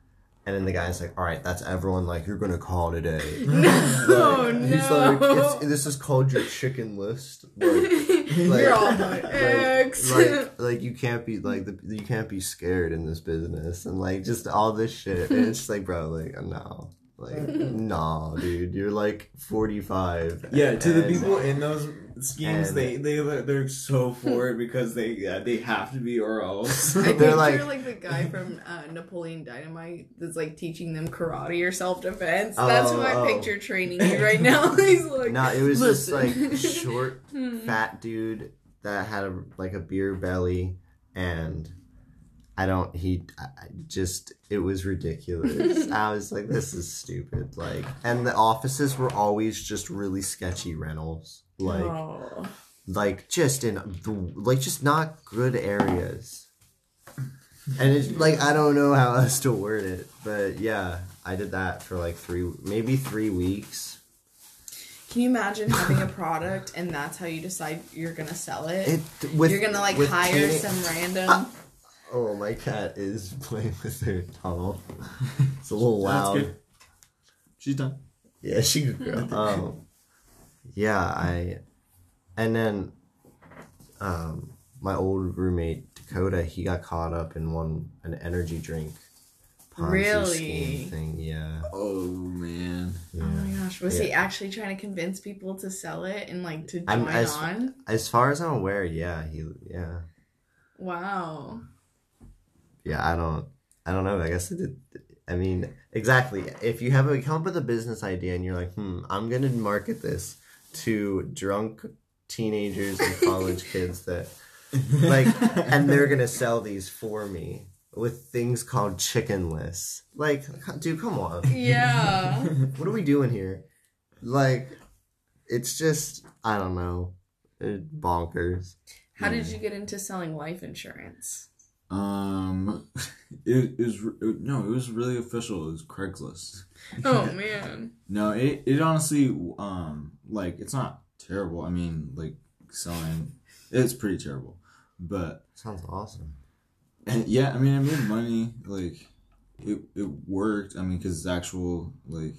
And then the guy's like, "All right, that's everyone like you're gonna call today." No, Like, no. He's like, "This is called your chicken list." Like, You're all my ex. like, like you can't be like the, you can't be scared in this business. And like just all this shit. And it's just like bro like no like no dude you're like 45 yeah, to the people in those schemes, and- they they they're so for it because they yeah, they have to be or else. I They're picture like- like, the guy from uh, Napoleon Dynamite that's like teaching them karate or self defense. That's Oh, who I oh. picture training you right now. He's like, no it was Listen. just like short fat dude that had a, like a beer belly and I don't he I just it was ridiculous. I was like this is stupid like and the offices were always just really sketchy rentals like oh. like just in the like just not good areas. And it's like I don't know how else to word it, but yeah, I did that for like three, maybe three weeks. Can you imagine having a product and that's how you decide you're gonna sell it? It with you're gonna like hire some random. Oh, my cat is playing with her tunnel. It's a little That's loud. good. She's done. Yeah, she could grow. Um, yeah, I, and then, um, my old roommate Dakota, he got caught up in one an energy drink. Ponzi Really? scheme thing. Yeah, Oh man. yeah. Oh my gosh, was Yeah. he actually trying to convince people to sell it and like to join I'm- as- on? As far as I'm aware, yeah, he, yeah, Wow. Yeah. I don't, I don't know. I guess it. Did, I mean, exactly. If you have a come up with a business idea and you're like, hmm, I'm gonna market this to drunk teenagers and college kids that like and they're gonna sell these for me with things called chicken lists like dude come on Yeah. what are we doing here like it's just i don't know it, bonkers How did you get into selling life insurance? Um, it, it was no, it was really official. It was Craigslist. Oh man. No, it it honestly um like it's not terrible. I mean, like selling, it's pretty terrible, but sounds awesome and yeah, I mean, I made money. Like it it worked. I mean, because it's actual like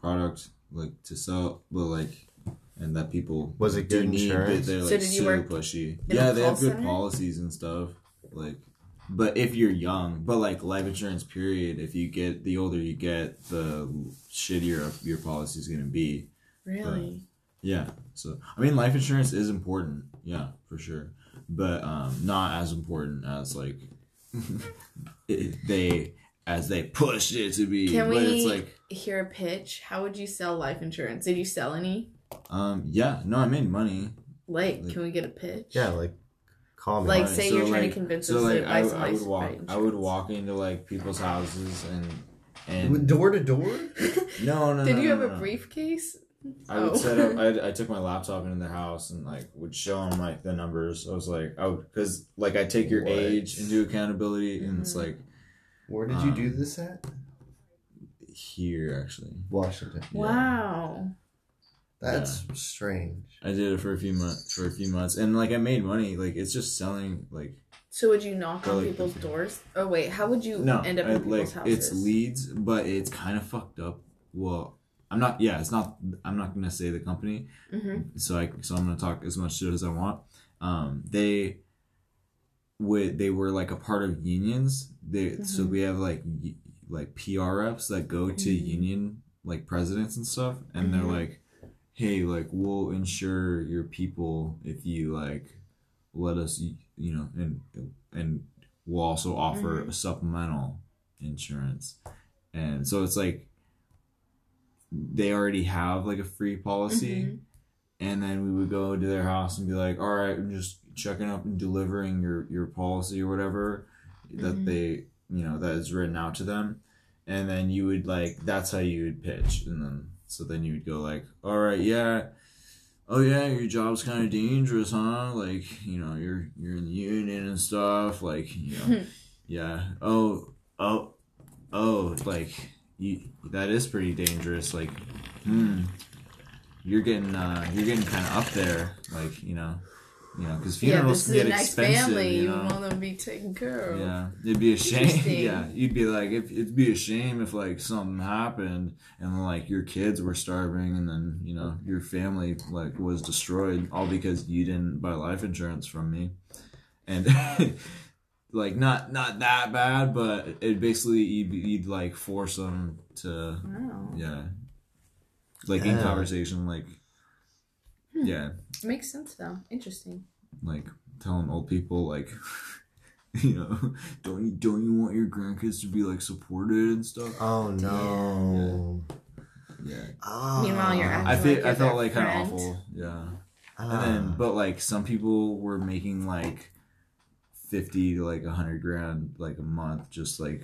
product like to sell, but like. And that people Was it do good need, insurance? but they're So like did you super work pushy. in Yeah, a they call have good center? policies and stuff. Like, but if you're young, but like life insurance, period. If you get the older you get, the shittier your policy is gonna be. Really? Yeah. So I mean, life insurance is important. Yeah, for sure, but um, not as important as like they as they pushed it to be. Can but we it's like, hear a pitch? How would you sell life insurance? Did you sell any? um, yeah, no, I made money. Like, Like- can we get a pitch? yeah like call me Like, Alright, say you're trying to convince so us to like I, buy some I would walk life I would walk into like people's houses and and door to door no no Did no, you no, have no. a briefcase? I would Oh. set up. I, I took my laptop into the house and like would show them like the numbers. I was like, oh, because like I take your What? age into accountability, and it's Mhm. like where did you do this at here actually. Washington. Yeah. Wow. That's strange. I did it for a few months for a few months and like I made money. Like it's just selling like So would you knock on Really? people's doors? Oh wait, how would you no, end up I- in people's like houses? it's leads, but it's kind of fucked up. Well, I'm not. Yeah, it's not. I'm not gonna say the company. Mm-hmm. so I so I'm gonna talk as much shit as I want. Um, they would they were like a part of unions. They so Mhm. we have like like PR reps that go to Mhm. union like presidents and stuff, and they're Mhm. like, hey, like we'll insure your people if you like let us, you know, and and we'll also offer Mhm. a supplemental insurance, and so it's like they already have like a free policy Mhm. and then we would go to their house and be like, "All right, I'm just checking up and delivering your your policy or whatever that Mhm. they you know that is written out to them," and then you would like that's how you would pitch, and then so then you would go like, "All right, yeah." Oh yeah, your job's kind of dangerous, huh? Like you know, you're you're in the union and stuff. Like you know, yeah. Oh oh oh, like you that is pretty dangerous. Like, hmm you're getting uh you're getting kind of up there like you know you know because Yeah, funerals this can get a nice expensive family. you You know want to be taken care of. yeah it'd be a shame yeah you'd be like if it'd be a shame if like something happened and like your kids were starving and then you know your family like was destroyed all because you didn't buy life insurance from me and like not not that bad but it basically you'd, you'd like force them to Wow. yeah like in conversation like Hmm. yeah Makes sense though. Interesting. like telling old people like you know don't you don't you want your grandkids to be like supported and stuff Oh no. yeah Oh. Meanwhile, you're i Like feel you're i felt like kind friend. of awful yeah Ah. and then but like some people were making like 50 to like 100 grand like a month just like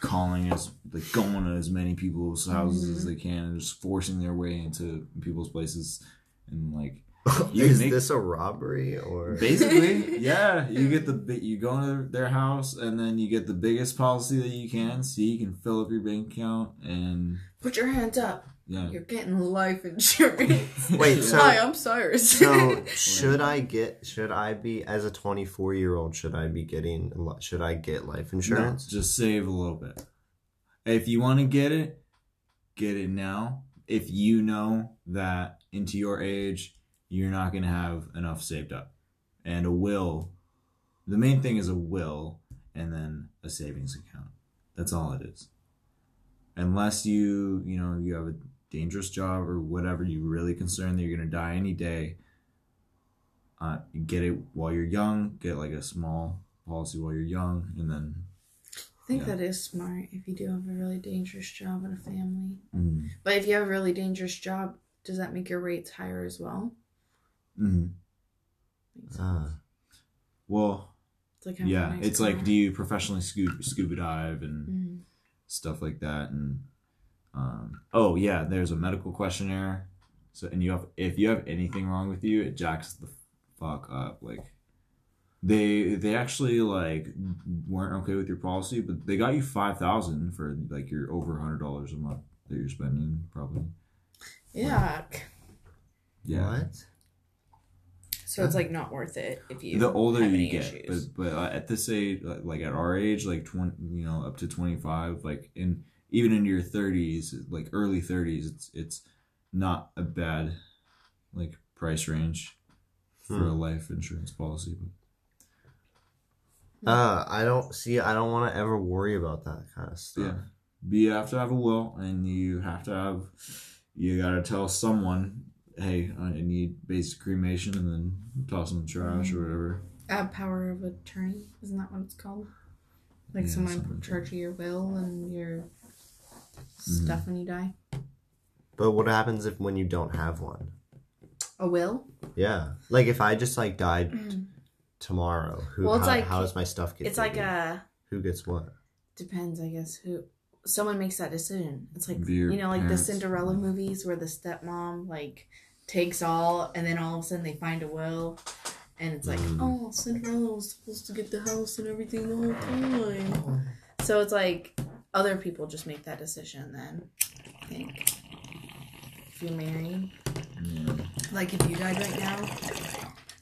calling as like going to as many people's houses as Mhm. they can and just forcing their way into people's places and like is make- this a robbery or? Basically, yeah. You get the you go into their house and then you get the biggest policy that you can, so you can fill up your bank account and Put your hands up. Yeah. You're getting life insurance. Wait, so- Hi, I'm Cyrus. So should I get? Should I be as a 24 year old? Should I be getting? Should I get life No, insurance? just save a little bit. If you want to get it, get it now. If you know that into your age you're not going to have enough saved up, and a will. The main thing is a will, and then a savings account. That's all it is. Unless you, you know, you have a dangerous job or whatever, you're really concerned that you're going to die any day. Uh, get it while you're young. Get like a small policy while you're young, and then I think Yeah. that is smart if you do have a really dangerous job and a family. Mm. But if you have a really dangerous job, does that make your rates higher as well? hmm Makes Ah. Well, It's like yeah, nice it's like do you professionally scuba, scuba dive and Mhm. stuff like that, and um, oh yeah, there's a medical questionnaire. So and you have if you have anything wrong with you, it jacks the fuck up. Like they they actually like weren't okay with your policy, but they got you five thousand for like your over a hundred dollars a month that you're spending probably. Yuck. Yeah. What? So it's like not worth it if you the older have you any get issues. but but uh, at this age like like at our age like 20 you know up to 25 like in even into your 30s like early 30s it's it's not a bad like price range for a Hmm. life insurance policy Uh, I don't see. I don't want to ever worry about that kind of stuff. yeah but you have to have a will and you have to have you gotta tell someone hey i need basic cremation and then toss them in the trash or whatever Uh, power of attorney, isn't that what it's called? Like Yeah, someone something in charge of your will and your Mm-hmm. Stuff when you die. But what happens if when you don't have one? A will? Yeah, like if I just like died tomorrow, who? Well, it's how, like- how does my stuff get? It's like taken? a who gets what? depends, I guess. Who someone makes that decision. It's like Be your you know, like parents. the Cinderella movies where the stepmom like takes all, and then all of a sudden they find a will, and it's like, Mm. oh, Cinderella was supposed to get the house and everything the whole time. So it's like, other people just make that decision then. I think. If you're married. Yeah. Like if you died right now,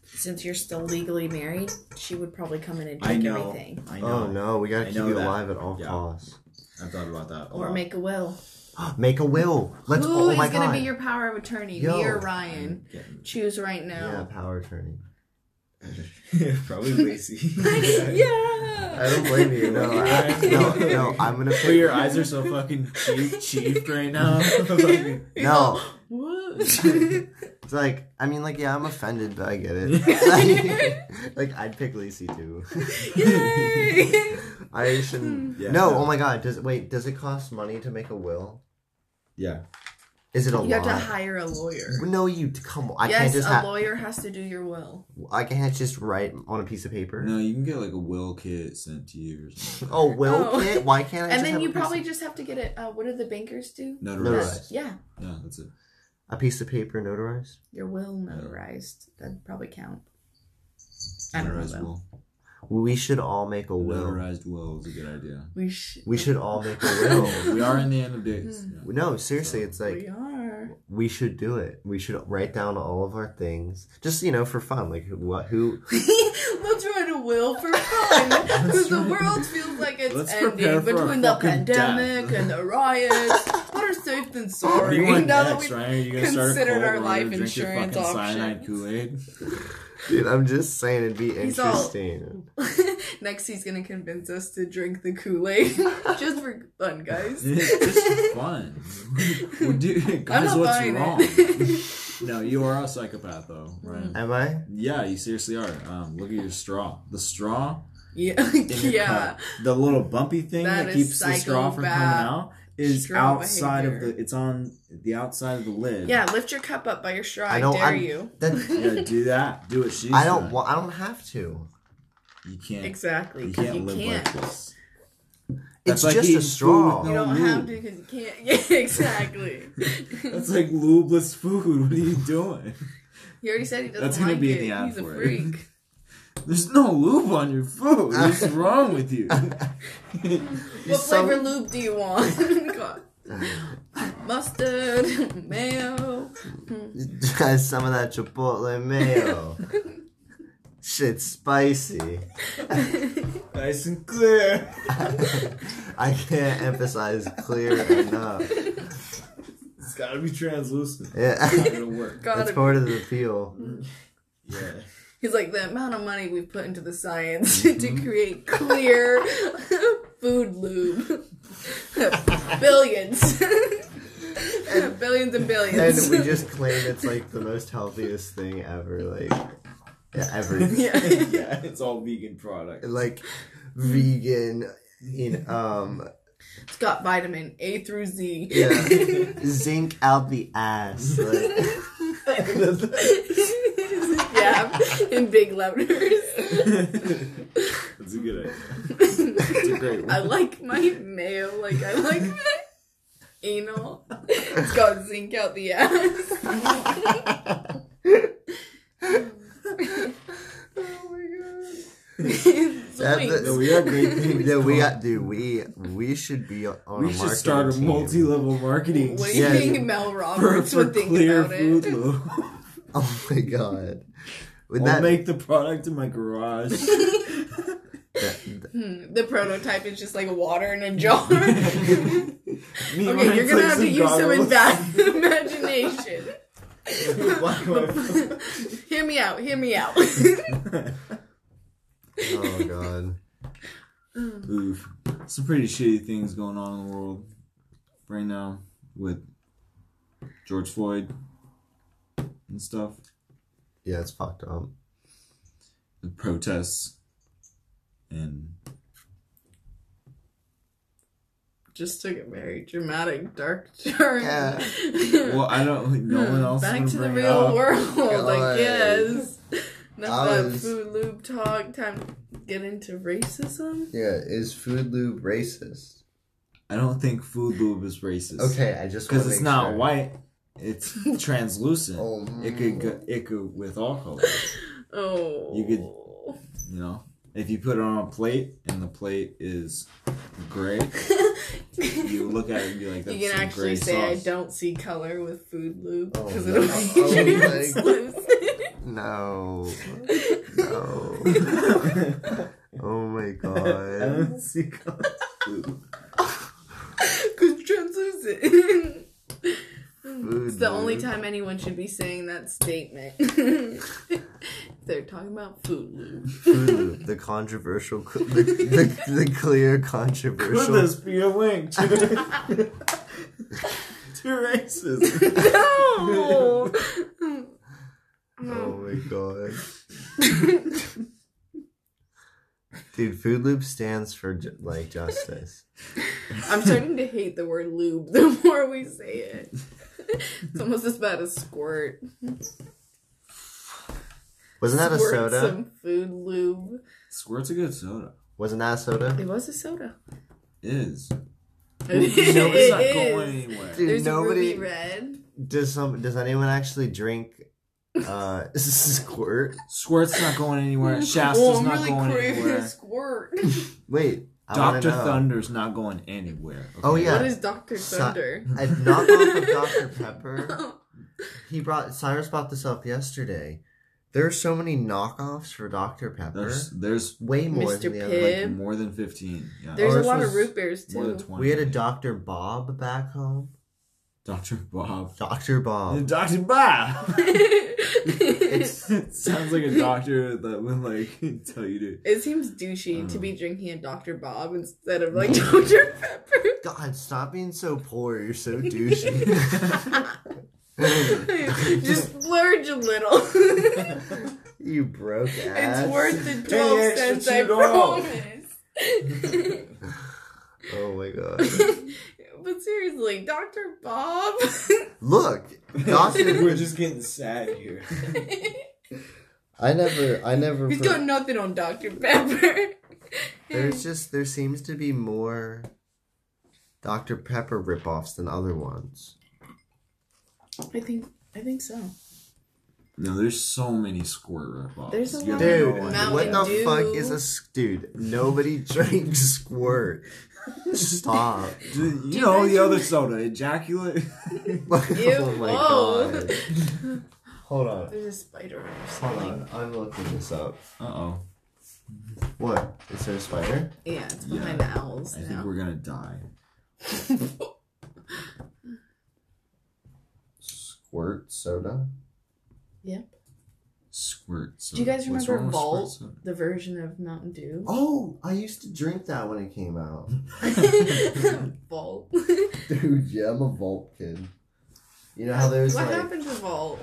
since you're still legally married, she would probably come in and take I know. everything. I oh, know. Oh no, we gotta I keep know you that. alive at all Yeah. costs. I've thought about that. a Or lot. make a will. Make a will. Let's. Who oh is my gonna god. be your power of attorney? Yo. Me or Ryan? Yeah. Choose right now. yeah, now. power attorney. Probably Lacey. yeah. I don't blame you. No, I, no, no. I'm gonna But your eyes are so fucking chief, chief right now. No, What? it's like I mean, like yeah, I'm offended, but I get it. like I'd pick Lacey too. Yay! I shouldn't. Hmm. Yeah, no, no. oh my god. Does wait? Does it cost money to make a will? yeah. Is it a You have to hire a lawyer. No, you come on. I yes, can't just a have. lawyer has to do your will. I can't just write on a piece of paper. No, you can get like a will kit sent to you or something. Oh, will Oh. kit? Why can't I? and just then have you a probably of, just have to get it. Uh, what do the bankers do? Notarized. Notarized. Yeah, Yeah, that's it. a piece of paper notarized. your will notarized. That'd probably count. I don't know. Notarized though. will. We should all make a A will. notarized will is a good idea. We should. We should all make a will. we are in the end of days. Hmm. Yeah. No, seriously, it's like we are. we should do it. We should write down all of our things, just you know, for fun. Like who- what, who? Let's write a will for fun because the world feels like it's Let's ending between the pandemic death. and the riots. Better safe than sorry. do you want now that next, we Ryan? Are you gonna considered cult our where life you're gonna drink your insurance fucking options. Kool Aid? Dude, I'm just saying it'd be He's all- interesting. Next, he's gonna convince us to drink the Kool Aid just for fun, guys. It's just fun. well, dude, guys, what's wrong? no, you are a psychopath, though, right? Am I? Yeah, you seriously are. Um, look at your straw. The straw yeah, yeah. cup, the little bumpy thing That that, is keeps the straw from coming out, is straw outside of the. It's on the outside of the lid. Yeah, lift your cup up by your straw. I, I dare I'm- you. That Yeah, do that. Do what she's I don't. doing. Well, I don't have to. You can't. Exactly, You 'cause can't you live can't. like this. It's like just a straw. with You don't lube. have to because you can't. Yeah, exactly. That's like lubeless food. What are you doing? He already said he doesn't That's gonna like be it. in the ad He's a freak. it. Freak. There's no lube on your food. What's wrong with you? what some- flavor lube do you want? Mustard, mayo. Try some of that chipotle mayo. Shit's spicy. nice and clear. I can't emphasize clear enough. It's gotta be translucent. Yeah, It's not gonna work. God, that's part of the appeal. Mm. Yeah. He's like the amount of money we've put into the science to create clear food lube. billions. and billions and billions. And we just claim it's like the most healthiest thing ever. Like, yeah, ever. yeah. yeah, it's all vegan product. Like, vegan. In um, It's got vitamin A through Z. yeah, zinc out the ass. Like, yeah, in big letters. That's a good idea. It's a great one. I like my mail. like I like my anal. It's got zinc out the ass. That- Zoinks. that- No, we got great things. yeah, we going. got, dude. We we should be on. We a should start a team. multi-level marketing What do Yeah. you think Mel for, Roberts for would think clear about food it? Lube. Oh my god. Would I'll that make the product in my garage. that- Hmm, the prototype is just like water in a jar. Okay, you're gonna have to use some goggles. inva- imagination. Black and white. hear me out. Hear me out. oh god. Oof. Some pretty shitty things going on in the world right now with George Floyd and stuff. Yeah, it's fucked up. The protests and just took a very dramatic, dark turn. Yeah. well, I don't. No one else. Back wanna to the real up. world, I God. guess. Enough of that was- food lube talk. Time to get into racism. Yeah, is food lube racist? I don't think food lube is racist. Okay, I just because it's make not sure. white. It's translucent. Oh, It could go, it could with all colors. Oh, You could, You know, if you put it on a plate and the plate is gray, you look at it and be like, "That's you can some actually great say, sauce." "I don't see color with food lube Oh, because no. it'll Oh, be my- translucent." No. No. Oh my I god. don't see color. Because translucent. It's the only time anyone should be saying that statement. They're talking about food lube. Food Lube, the controversial, the, the, the clear Could controversial. this be a wink to, to racism? no. Oh my god. Dude, Food Lube stands for like justice. I'm starting to hate the word lube the more we say it. It's almost as bad as squirt. Wasn't that a Squirt soda? Some food lube. Squirt's a good soda. Wasn't that a soda? It was a soda. Is. It Nobody's not is. going anywhere. Dude, There's nobody ruby red. does some. Does anyone actually drink uh squirt? Squirt's not going anywhere. oh, Shasta's I'm not really going anywhere. squirt. Wait, I wanna Doctor know. Thunder's not going anywhere. Oh, yeah. What is Dr. Sa- Thunder? A knockoff of Dr Pepper. He brought Cyrus brought this up yesterday. There are so many knockoffs for Dr Pepper. There's there's Way more Mr. than the other. Pibb. like more than fifteen. Yeah. There's oh, a lot of root beers more than too. twenty. We had a Dr Bob back home. Doctor Bob. Dr Bob. Doctor Bob. It sounds like a doctor that would like tell you to. It seems douchey to be drinking a Dr. Bob instead of like Dr. Pepper. God, stop being so poor. You're so douchey. Just splurge a little. you broke ass. it's worth the 12 extra cents, I $2. promise. Oh my god. But seriously, Dr. Bob. Look, Doctor. We're just getting sad here. I never. I never. He's put- got nothing on Dr. Pepper. There's just there seems to be more Dr Pepper ripoffs than other ones. I think I think so. No, there's so many squirt ripoffs. There's a You lot Dude, no idea. What the Dew. fuck is a dude? Nobody drinks squirt. Stop. You you know the other soda, ejaculate. oh my whoa. god. Hold on. There's a spider or Hold something. on. I'm looking this up. Uh oh. What? Is there a spider? Yeah, it's Yeah. behind the owls I think now. we're gonna die. Squirt soda? Squirt. Do you guys What's remember wrong with Vault? soda? the version of Mountain Dew. Oh, I used to drink that when it came out. Vault. Dude, yeah, I'm a Vault kid. You know how there's what like happened to Vault?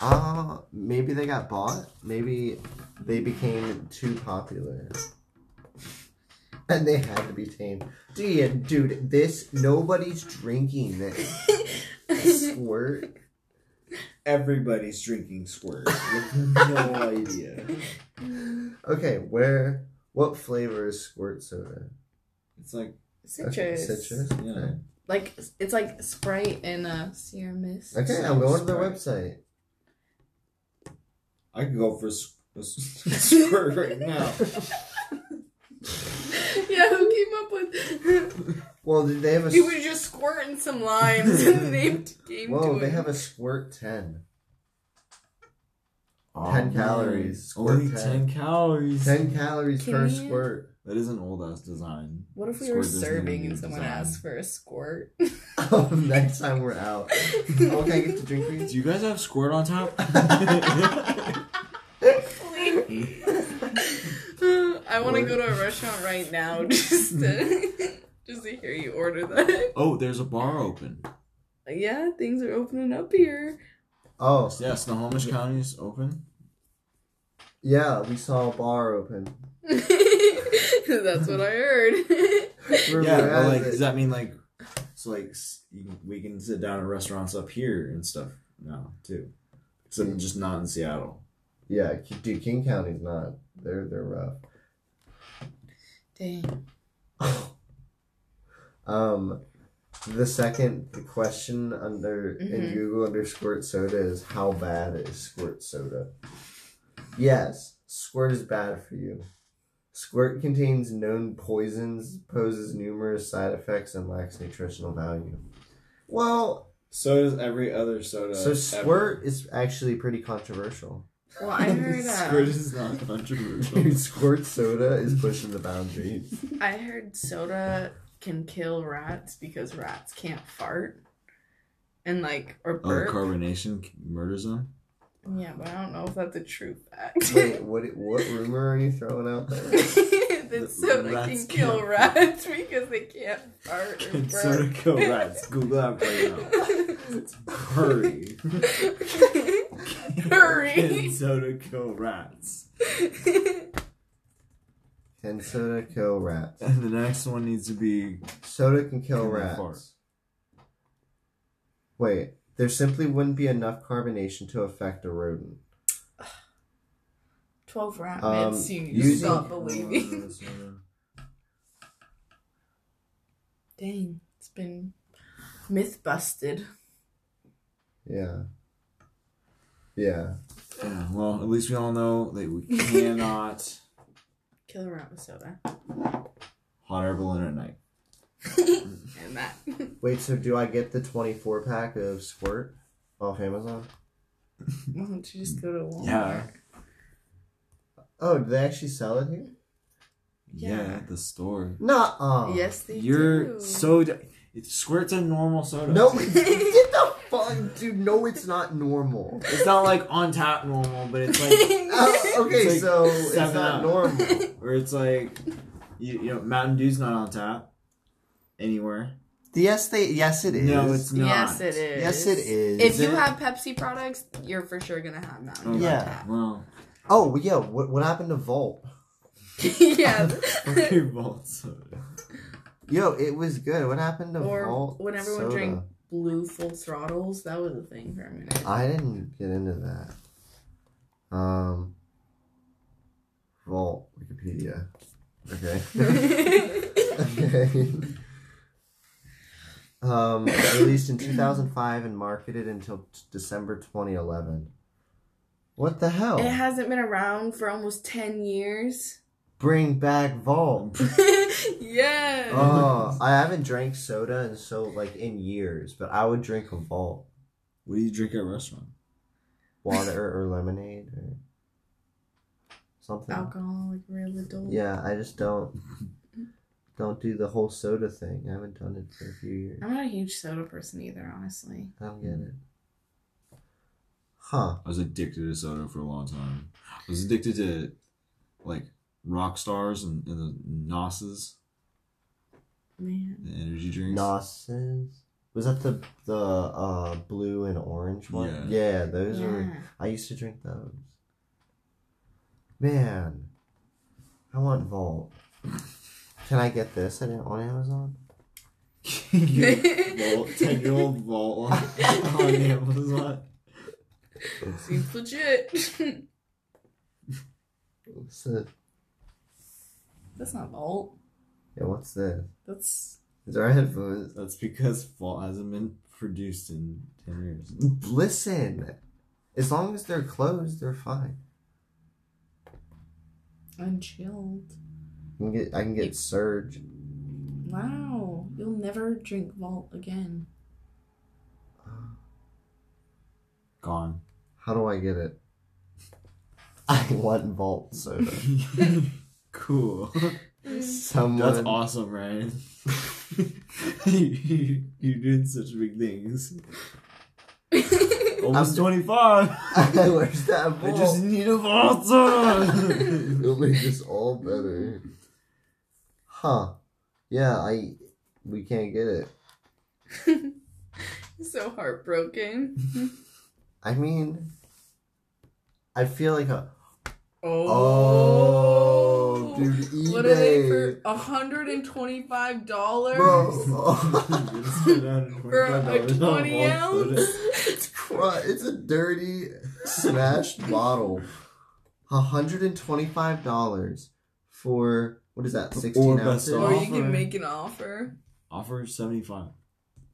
Uh, maybe they got bought. Maybe they became too popular. And they had to be tamed. Dude, dude, this nobody's drinking this. Squirt. Everybody's drinking squirt. with no idea. Okay, where what flavor is squirt soda? It's like Citrus. Okay, citrus. Yeah. Okay. Like it's like Sprite and uh, Sierra Mist. Okay, I'm going to their website. I can go for s- a s- squirt right now. yeah, who came up with? Well, did they have a he was just squirting some limes and the name came Whoa, to they him. have a squirt 10. Oh, 10 man. calories. Squirt Only 10. 10 calories. 10 calories Can per you- squirt. That is an old ass design. What if we Squirt were doesn't serving even and someone design. asked for a squirt? Oh, next time we're out. Oh, can I get the drink for Do you? you guys have squirt on top? Please. I want to go to a restaurant right now just to just to hear you order that. oh, there's a bar open. Yeah, things are opening up here. Oh, Yeah, Snohomish County is open. yeah, we saw a bar open. That's what I heard. Yeah, but like, does that mean like, so like can, we can sit down at restaurants up here and stuff now too, except mm. just not in Seattle. Yeah, dude, King County's not. They're they're rough. Dang. Um, the second question under in Mhm. Google under squirt soda is how bad is squirt soda? Yes, squirt is bad for you. Squirt contains known poisons, poses numerous side effects, and lacks nutritional value. Well, So does every other soda. so Squirt is actually pretty controversial. Well, I heard. That. Squirt Uh, is not controversial. Dude, Squirt soda is pushing the boundaries. I heard soda can kill rats because rats can't fart, and like or Oh, carbonation murders them. yeah, but I don't know if that's a true fact. Wait, what? What rumor are you throwing out there? that soda can kill rats because they can't fart or Can soda kill rats? Google that right now. Hurry. Can Hurry. soda kill rats? Can soda kill rats? And the next one needs to be Soda can kill Can rats. fart? Wait, there simply wouldn't be enough carbonation to affect a rodent. Twelve rat Um, myths you using- stop believing. Dang, it's been myth busted. Yeah. Yeah. Yeah, well, at least we all know that we cannot Kill a rat with soda. hot air balloon at night. and that. Wait, so do I get the 24 pack of Squirt off Amazon? Why don't you just go to Walmart? Yeah. Oh, do they actually sell it here? Yeah, Yeah. at the store. Nuh-uh. Yes, they You're do. soda. It squirts a normal soda. No, it's, get the fuck, dude. No, it's not normal. it's not like on tap normal, but it's like Oh, okay, It's like so it's not up. normal. where it's like you, you know Mountain Dew's not on tap anywhere. Yes, they. Yes, it is. No, it's not. Yes, it is. Yes, it is. If Is you it? have Pepsi products, you're for sure gonna have Mountain Dew. Yeah. on tap. Well, Oh, yeah. What what happened to Vault? yeah. okay, Vault soda. Yo, it was good. What happened to Or Vault? when everyone soda? drank blue full throttles, that was a thing for a minute. I didn't get into that. Um, Vault Wikipedia. Okay. okay. um, released in 2005 and marketed until t- December 2011. What the hell? it hasn't been around for almost 10 years. Bring back Vault. yes. Oh, I haven't drank soda in so like in years, but I would drink a Vault What do you drink at a restaurant? water or lemonade or something. Alcoholic real adult. Yeah, I just don't don't do the whole soda thing. I haven't done it for a few years. I'm not a huge soda person either, honestly. I don't get it. Huh. I was addicted to soda for a long time. I was addicted to like rock stars and, and the Nosses, Man. the energy drinks. Nosses. Was that the the uh blue and orange one? Yeah, those were Yeah. I used to drink those. Man. I want Vault. Can I get this at, on Amazon? Vault, ten year old Vault on, on Amazon. Seems legit. What's this? That's not Vault. Yeah, what's this? That's Is our headphones? That's because Vault hasn't been produced in ten years. Listen. As long as they're closed, they're fine. Unchilled. I can get I can get Surge. Wow. You'll never drink Vault again. Gone. How do I get it? I want Vault soda. cool. Someone. That's awesome, Ryan. you, you did such big things. Almost I'm- 25. Where's that I just need a vault. It'll make this all better. Huh. Yeah, I. We can't get it. so heartbroken. I mean. I feel like a. Oh, Oh, dude, eBay. What are they for? hundred and twenty-five dollars Bro. for a twenty ounce. It's It's a dirty, smashed bottle. hundred and twenty-five dollars for what is that? Sixteen Or best ounces. Or you Offer. can make an offer. Offer 75.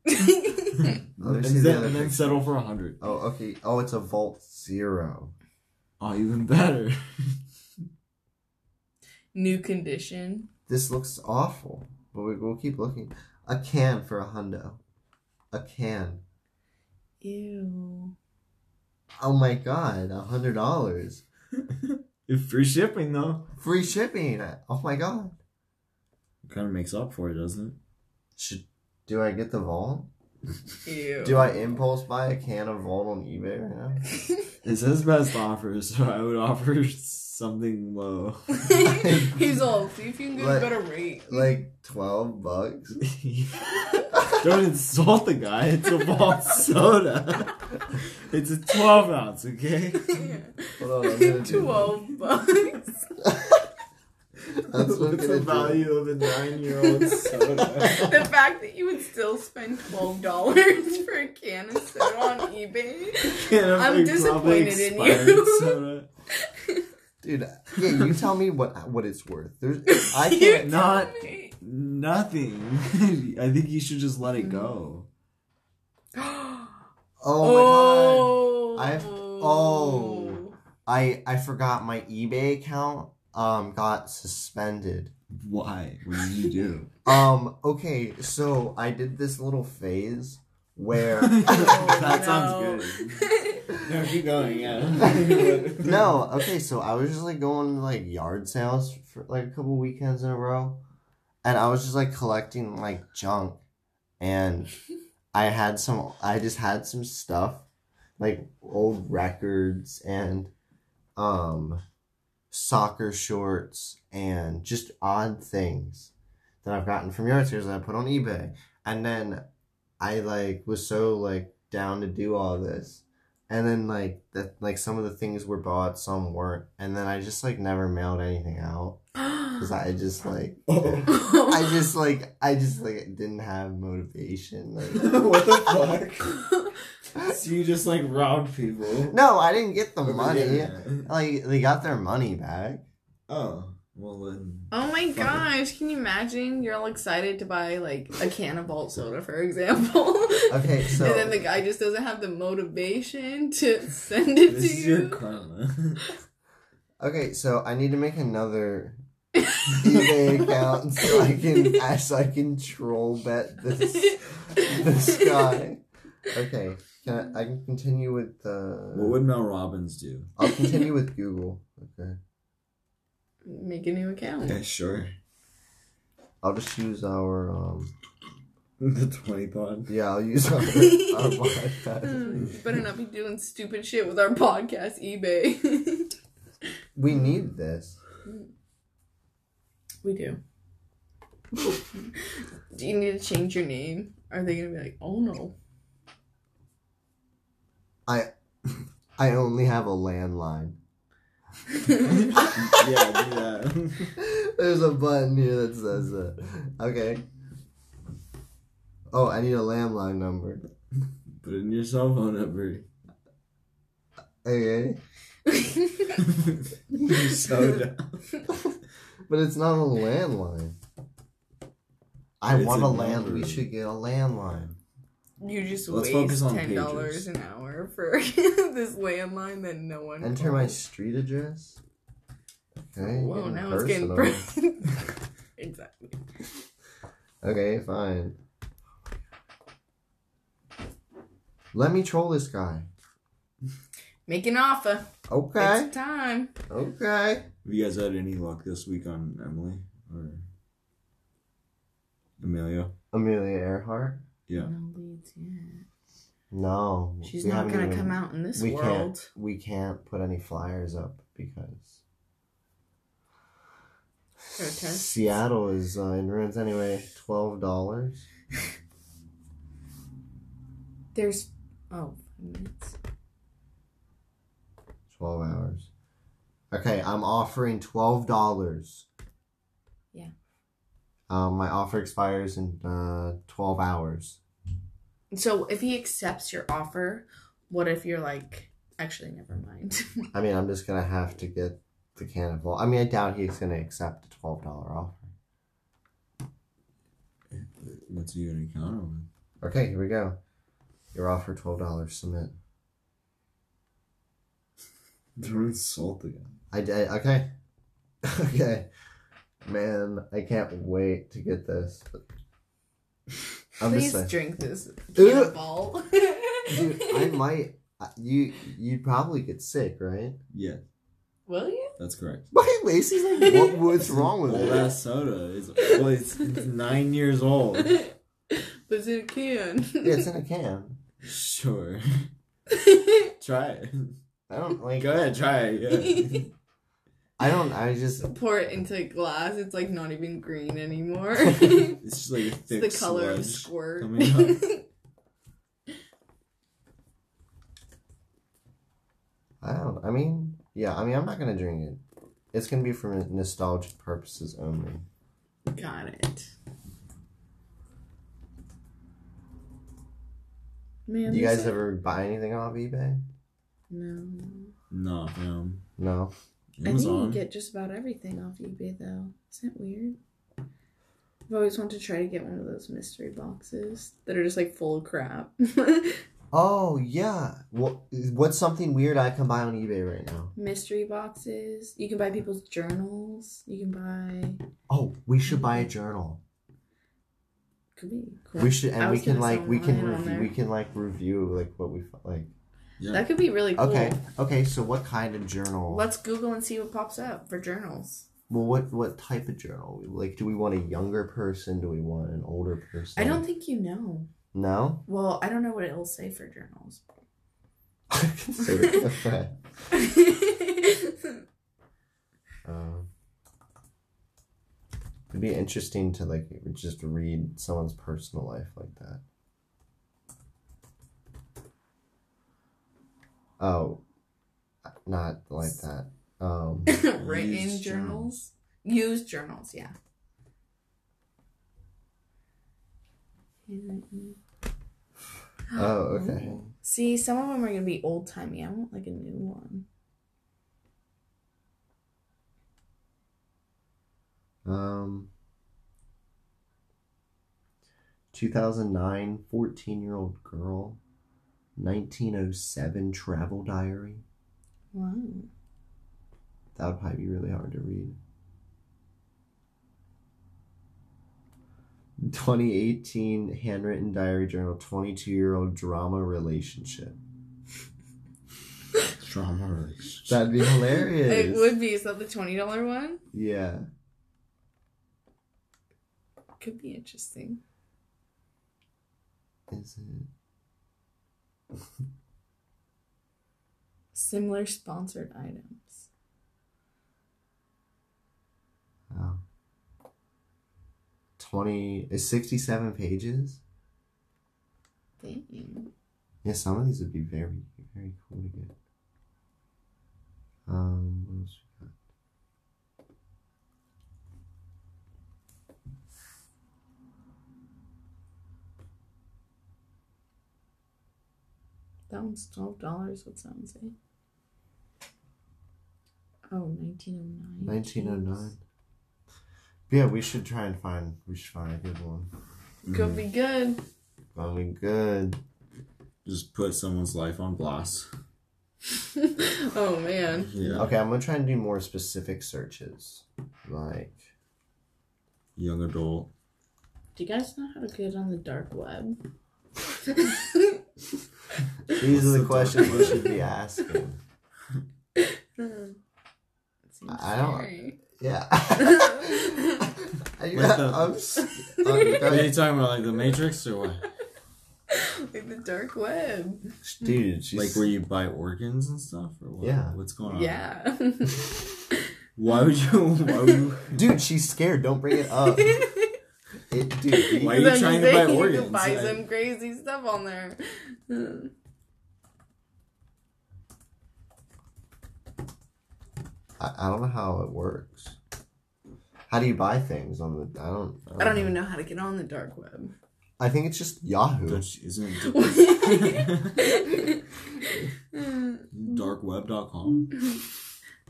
Oh, and, see the then, other and then picture. settle for 100. Oh, okay. Oh, it's a Vault Zero. Oh, even better. new condition. This looks awful, but we, we'll keep looking. A can for a hundo. A can. Ew. Oh my god, a hundred dollars. Free shipping though. Free shipping. Oh my god. It Kind of makes up for it, doesn't it? Should do I get the vault? Ew. Do I impulse buy a can of vault on eBay right now? It says best offer, so I would offer something low. He's all, see if you can get Like- a better rate. Like twelve bucks. Don't insult the guy. It's a vault soda. It's a 12 ounce, okay? Hold on, I'm gonna do Twelve bucks. That's what What's gonna the do. value of a nine year old soda? the fact that you would still spend twelve dollars for a can of soda on eBay. Can of, I'm like, disappointed in expired you. Soda. Dude, yeah, you tell me what what it's worth. There's I can't not- me. Nothing. I think you should just let it go. Oh my god. oh. I've- oh. I I forgot my eBay account um got suspended. Why? What did you do? Um okay, so I did this little phase where that sounds good. No, keep going, yeah. No, okay, so I was just like going to like yard sales for like a couple weekends in a row. And I was just like collecting like junk. And I had some I just had some stuff like old records and um soccer shorts and just odd things that I've gotten from yard sales that I put on eBay. And then I like was so like down to do all this. And then like that like some of the things were bought some weren't. And then i just like never mailed anything out. Because i just like oh. i just like i just like didn't have motivation like what the fuck? So you just like robbed people? no i didn't get the Over money. like they got their money back. Oh, well then. Oh my gosh, can you imagine? You're all excited to buy like a can of Vault soda, for example. Okay, so- and then the guy just doesn't have the motivation to send it This to is you. your karma. okay so i need to make another ebay account so i can so i can troll bet this this guy okay can i, I can continue with the what would Mel Robbins do? I'll continue with Google. Okay. Make a new account. Yeah, sure. I'll just use our um The 20 pod. yeah, I'll use our, our podcast. Better not be doing stupid shit with our podcast, eBay. We need this. we do. do you need to change your name? Are they gonna be like, oh no? I I only have a landline. Yeah, do that. There's a button here that says that. Okay. Oh, I need a landline number. Put in your cell phone number. Okay. You're so dumb. But it's not a landline. I It's want a a land. number. We should get a landline. You just Let's waste focus on ten dollars an hour for this landline that no one. Enter my street address. Okay. Whoa! getting Now it's getting personal. exactly. Okay, fine. Let me troll this guy. Make an offer. Okay. It's time. Okay. Have you guys had any luck this week on Emily or Amelia? Amelia Earhart? Yeah. No leads yet. No. She's we not gonna even- come out in this we world. can't we can't put any flyers up because Protest. Seattle is uh, in ruins anyway. Twelve dollars. There's oh minutes. Twelve hours. Okay, I'm offering twelve dollars. Yeah. Um, my offer expires in uh, twelve hours. So if he accepts your offer, what if you're like, actually, never mind. I mean, I'm just gonna have to get the can of Vol. I mean, I doubt he's gonna accept a twelve dollar offer. What's he gonna counter with? Okay, here we go. Your offer twelve dollars. Submit. Don't insult the guy. I did. Okay. okay. Man, I can't wait to get this. I'm Please just saying. drink this Ugh. cannonball. Dude, I might. uh, You you'd probably get sick, right? Yeah, Will you? that's correct. Why Lacey's like, what, what's wrong with Old it? ass soda. It's, well, it's, it's nine years old. but it's in a can. Yeah, it's in a can. Sure. Try it. I don't like. Go ahead, try it. Yeah. I don't. I just. Pour it into glass. It's like not even green anymore. It's just like a it's thick the color of sludge squirt. coming up. I don't. I mean, yeah. I mean, I'm not gonna drink it. It's gonna be for nostalgic purposes only. Got it. Man, you guys this- ever buy anything off eBay? No. no, no. No. I think you Amazon. get just about everything off eBay though. Isn't it weird? I've always wanted to try to get one of those mystery boxes that are just like full of crap. Oh yeah. What? What's something weird I can buy on eBay right now? mystery boxes. You can buy people's journals. You can buy Oh, we should buy a journal. could be cool. We should, and we can like we can review. We can like review like what we like. Yeah. That could be really cool. Okay. Okay. So what kind of journal? Let's Google and see what pops up for journals. Well, what what type of journal? Like, do we want a younger person? Do we want an older person? I don't think you know. No. Well, I don't know what it'll say for journals. Consider it a friend. Um, it'd be interesting to like just read someone's personal life like that. Oh, not like that. Um, Written Used journals. Used journals, yeah. oh, okay. See, some of them are gonna be old timey. I want like a new one. Um, 2009, 14 year old girl, 1907 travel diary. Wow. That would probably be really hard to read. 2018 handwritten diary journal, 22 year old drama relationship. Drama relationship. That'd be hilarious. It would be. Is that the twenty dollar one? Yeah. Could be interesting. Is it? Similar sponsored items. Oh. 20 is 67 pages? Dang. Yeah, some of these would be very, very cool to get. Um, what else we got? That one's twelve dollars. What's that one say? Oh, 1909. 1909. Yeah, we should try and find. We should find a good one. Could be mm. good. I be good. Just put someone's life on blast. oh man. Yeah. Okay, I'm gonna try and do more specific searches, like. Young adult. Do you guys know how to get on the dark web? These are the So questions we should be asking. Seems I don't- scary. Yeah. I, Like the- I'm, s- I'm are you talking about? Like the Matrix or what? like the dark web. dude. She's, Like where you buy organs and stuff, or what? Yeah. What's going on? Yeah. Why would you? Why would you? dude, she's scared. Don't bring it up. It, dude, Why are you trying to buy saying You organs? can buy some crazy stuff on there. I, I don't know how it works. How do you buy things on the? I don't. I don't even know how to get on the dark web. I think it's just Yahoo. Don't you- Isn't it darkweb.com?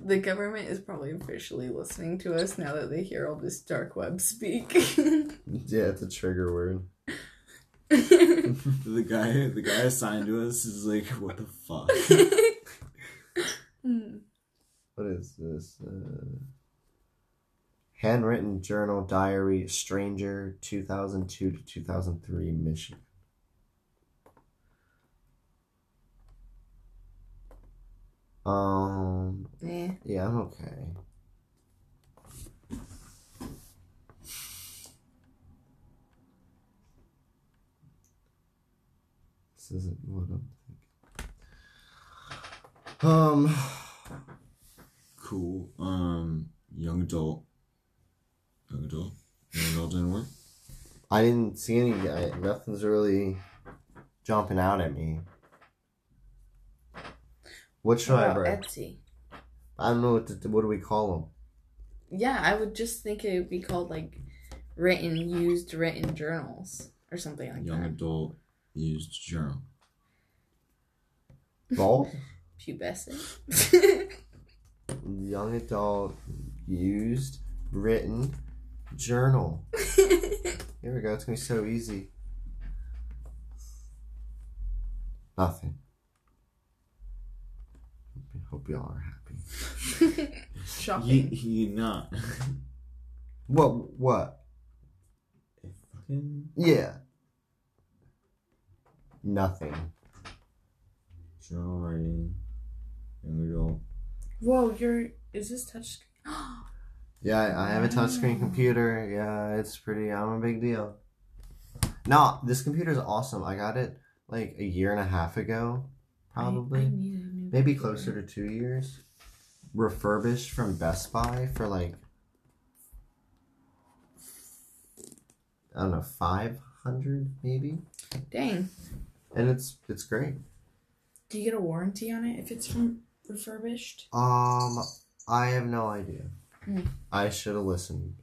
the government is probably officially listening to us now that they hear all this dark web speak. Yeah, it's a trigger word. The guy, the guy assigned to us is like, what the fuck? What is this? Uh, Handwritten journal, diary, stranger, 2002 to 2003, Michigan. Um, Eh. yeah, I'm okay. This isn't what I'm thinking. Um, Cool. Um, young adult. Young adult. Young adult didn't work. I didn't see any. I, nothing's really jumping out at me. What should What I about write? Etsy? I don't know what to, what do we call them. Yeah, I would just think it would be called like written, used written journals or something like Young that. Young adult used journal. Vault, Pubescent. young adult, used, written, journal. Here we go. It's gonna be so easy. Nothing. Hope y'all are happy. Shocking. You, you not. What? What? Fucking Yeah. Nothing. journal writing. Young adult. Whoa, you're. Is this touchscreen? Yeah, I, have a touchscreen computer. Yeah, it's pretty. I'm a big deal. No, this computer is awesome. I got it like a year and a half ago, probably. I, I need a new Maybe computer. closer to two years. Refurbished from Best Buy for like I don't know, five hundred maybe, Dang. and it's it's great. Do you get a warranty on it if it's from refurbished? Um, I have no idea. Hmm. I should have listened.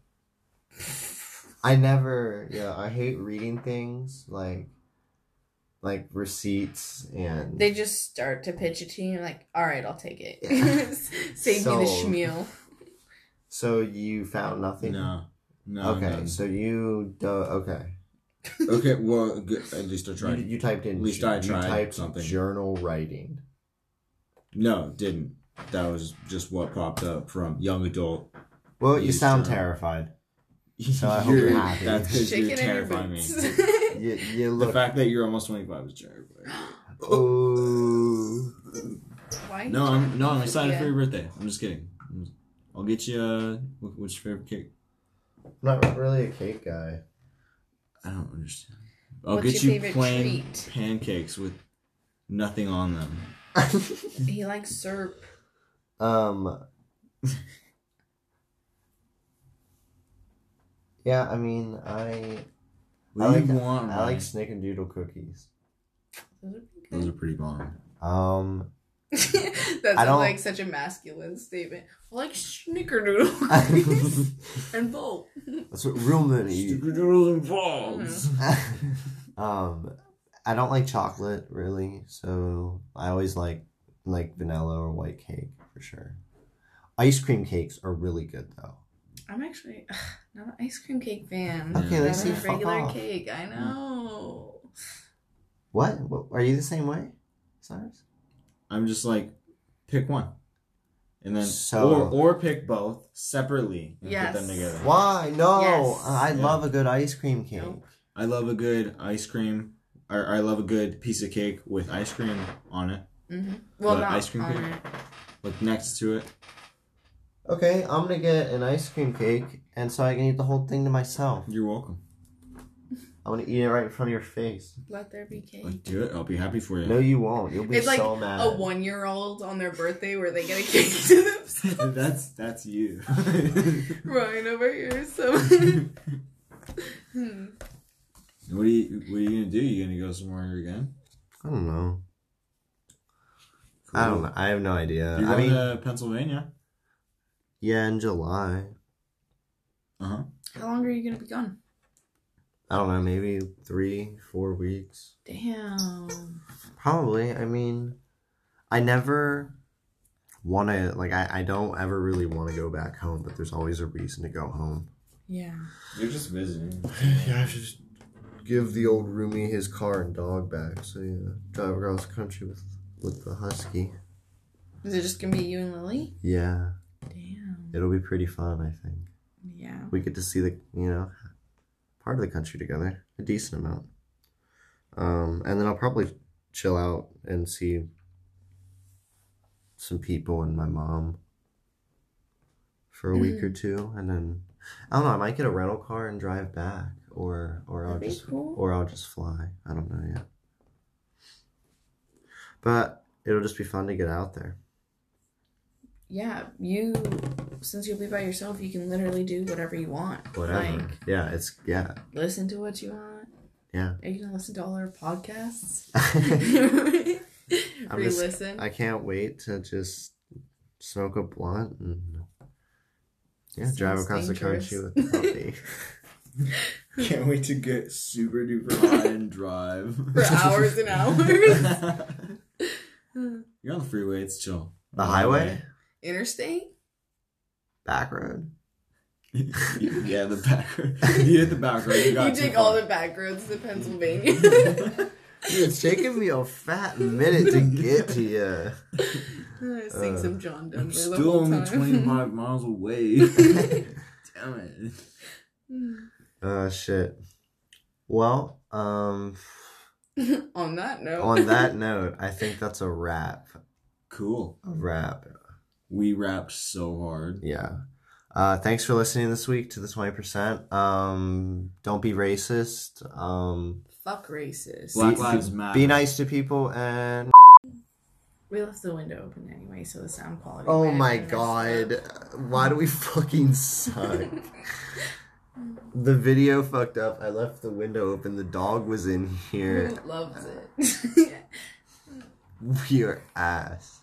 I never, yeah, I hate reading things like, like receipts and. They just start to pitch it to you, like, all right, I'll take it. Yeah. Save me the Sold. schmeal. so you found nothing. No. No. Okay, none. so you do. Okay. Okay, well, good. at least I tried. you typed in. At least I you tried typed something. Journal writing. No, didn't. That was just what popped up from young adult. Well, you sound journal. terrified. So I hope you're happy. That's because Shaking you're terrifying me. boots. You, you The fact that you're almost 25 is terrifying. oh. Why? No, I'm no, I'm excited Yeah. for your birthday. I'm just kidding. I'm just- I'll get you. Uh, what's your favorite cake? I'm not really a cake guy. I don't understand. I'll What's get your you plain treat? pancakes with nothing on them. He likes syrup. um. Yeah, I mean, I What I do like- you want? I Ryan? like snickerdoodle cookies. Those are pretty Those are pretty bomb. Um, that I don't- like such a masculine statement. I like snickerdoodle cookies and both. that's what real men eat. Snickerdoodles and balls. um, I don't like chocolate really, so I always like like vanilla or white cake for sure. Ice cream cakes are really good though. I'm actually ugh, not an ice cream cake fan. Okay, I'm let's a see. Fuck regular off. cake. I hmm. know. What? what? Are you the same way, Cyrus? I'm just like, pick one, and then So- or or pick both separately and Yes. put them together. Why? No, Yes. I Yeah. love a good ice cream cake. Nope. I love a good ice cream, or I love a good piece of cake with ice cream on it, hmm Well, What, not ice cream on cake? it. like next to it. Okay, I'm gonna get an ice cream cake, and so I can eat the whole thing to myself. You're welcome. I'm gonna eat it right in front of your face. Let there be cake. Like, do it. I'll be happy for you. No, you won't. You'll be It's like mad. a one-year-old on their birthday where they get a cake to themselves. that's that's you. Ryan over here. So. Hmm. What are you What are you gonna do? You gonna go somewhere again? I don't know. I don't know. I have no idea. You're I going mean, to Pennsylvania. yeah, in July. Uh huh. How long are you gonna be gone? I don't know, maybe three, four weeks. Damn. Probably. I mean, I never want to, like, I, I don't ever really want to go back home, but there's always a reason to go home. Yeah. You're just visiting. Yeah, I should just give the old roomie his car and dog back. So, yeah, drive across the country with, with the husky. Is it just gonna be you and Lily? Yeah, Damn. it'll be pretty fun, I think. Yeah. we get to see the you know part of the country together a decent amount um and then i'll probably chill out and see some people and my mom for a week or two and then i don't know i might get a rental car and drive back or or i'll just cool. or i'll just fly i don't know yet but it'll just be fun to get out there Yeah, you since you'll be by yourself, you can literally do whatever you want. whatever Like yeah it's yeah listen to what you want. Yeah. Are you gonna listen to all our podcasts? I'm just- Re-listen. I can't wait to just smoke a blunt and yeah, Sounds drive across dangerous. the country with the puppy. Can't wait to get super duper high and drive For hours and hours. You're on the freeway. It's chill. the highway, Interstate? back road. yeah, the back road. You hit the back road. You, got You take all the back roads to Pennsylvania. Dude, it's taking me a fat minute to get to you. Sing Uh, some John Denver I'm the still whole only 25 miles away. Damn it. Uh, shit. Well, um, On that note. on that note, I think that's a wrap. Cool. A wrap. We rapped so hard. Yeah. Uh, thanks for listening this week to the 20%. Um, don't be racist. Um, Fuck racist. Black Be- Lives Matter. be nice to people and We left the window open anyway, so the sound quality. oh my have been messed god why do we fucking suck the video fucked up. I left the window open. The dog was in here. Who loves it? we are ass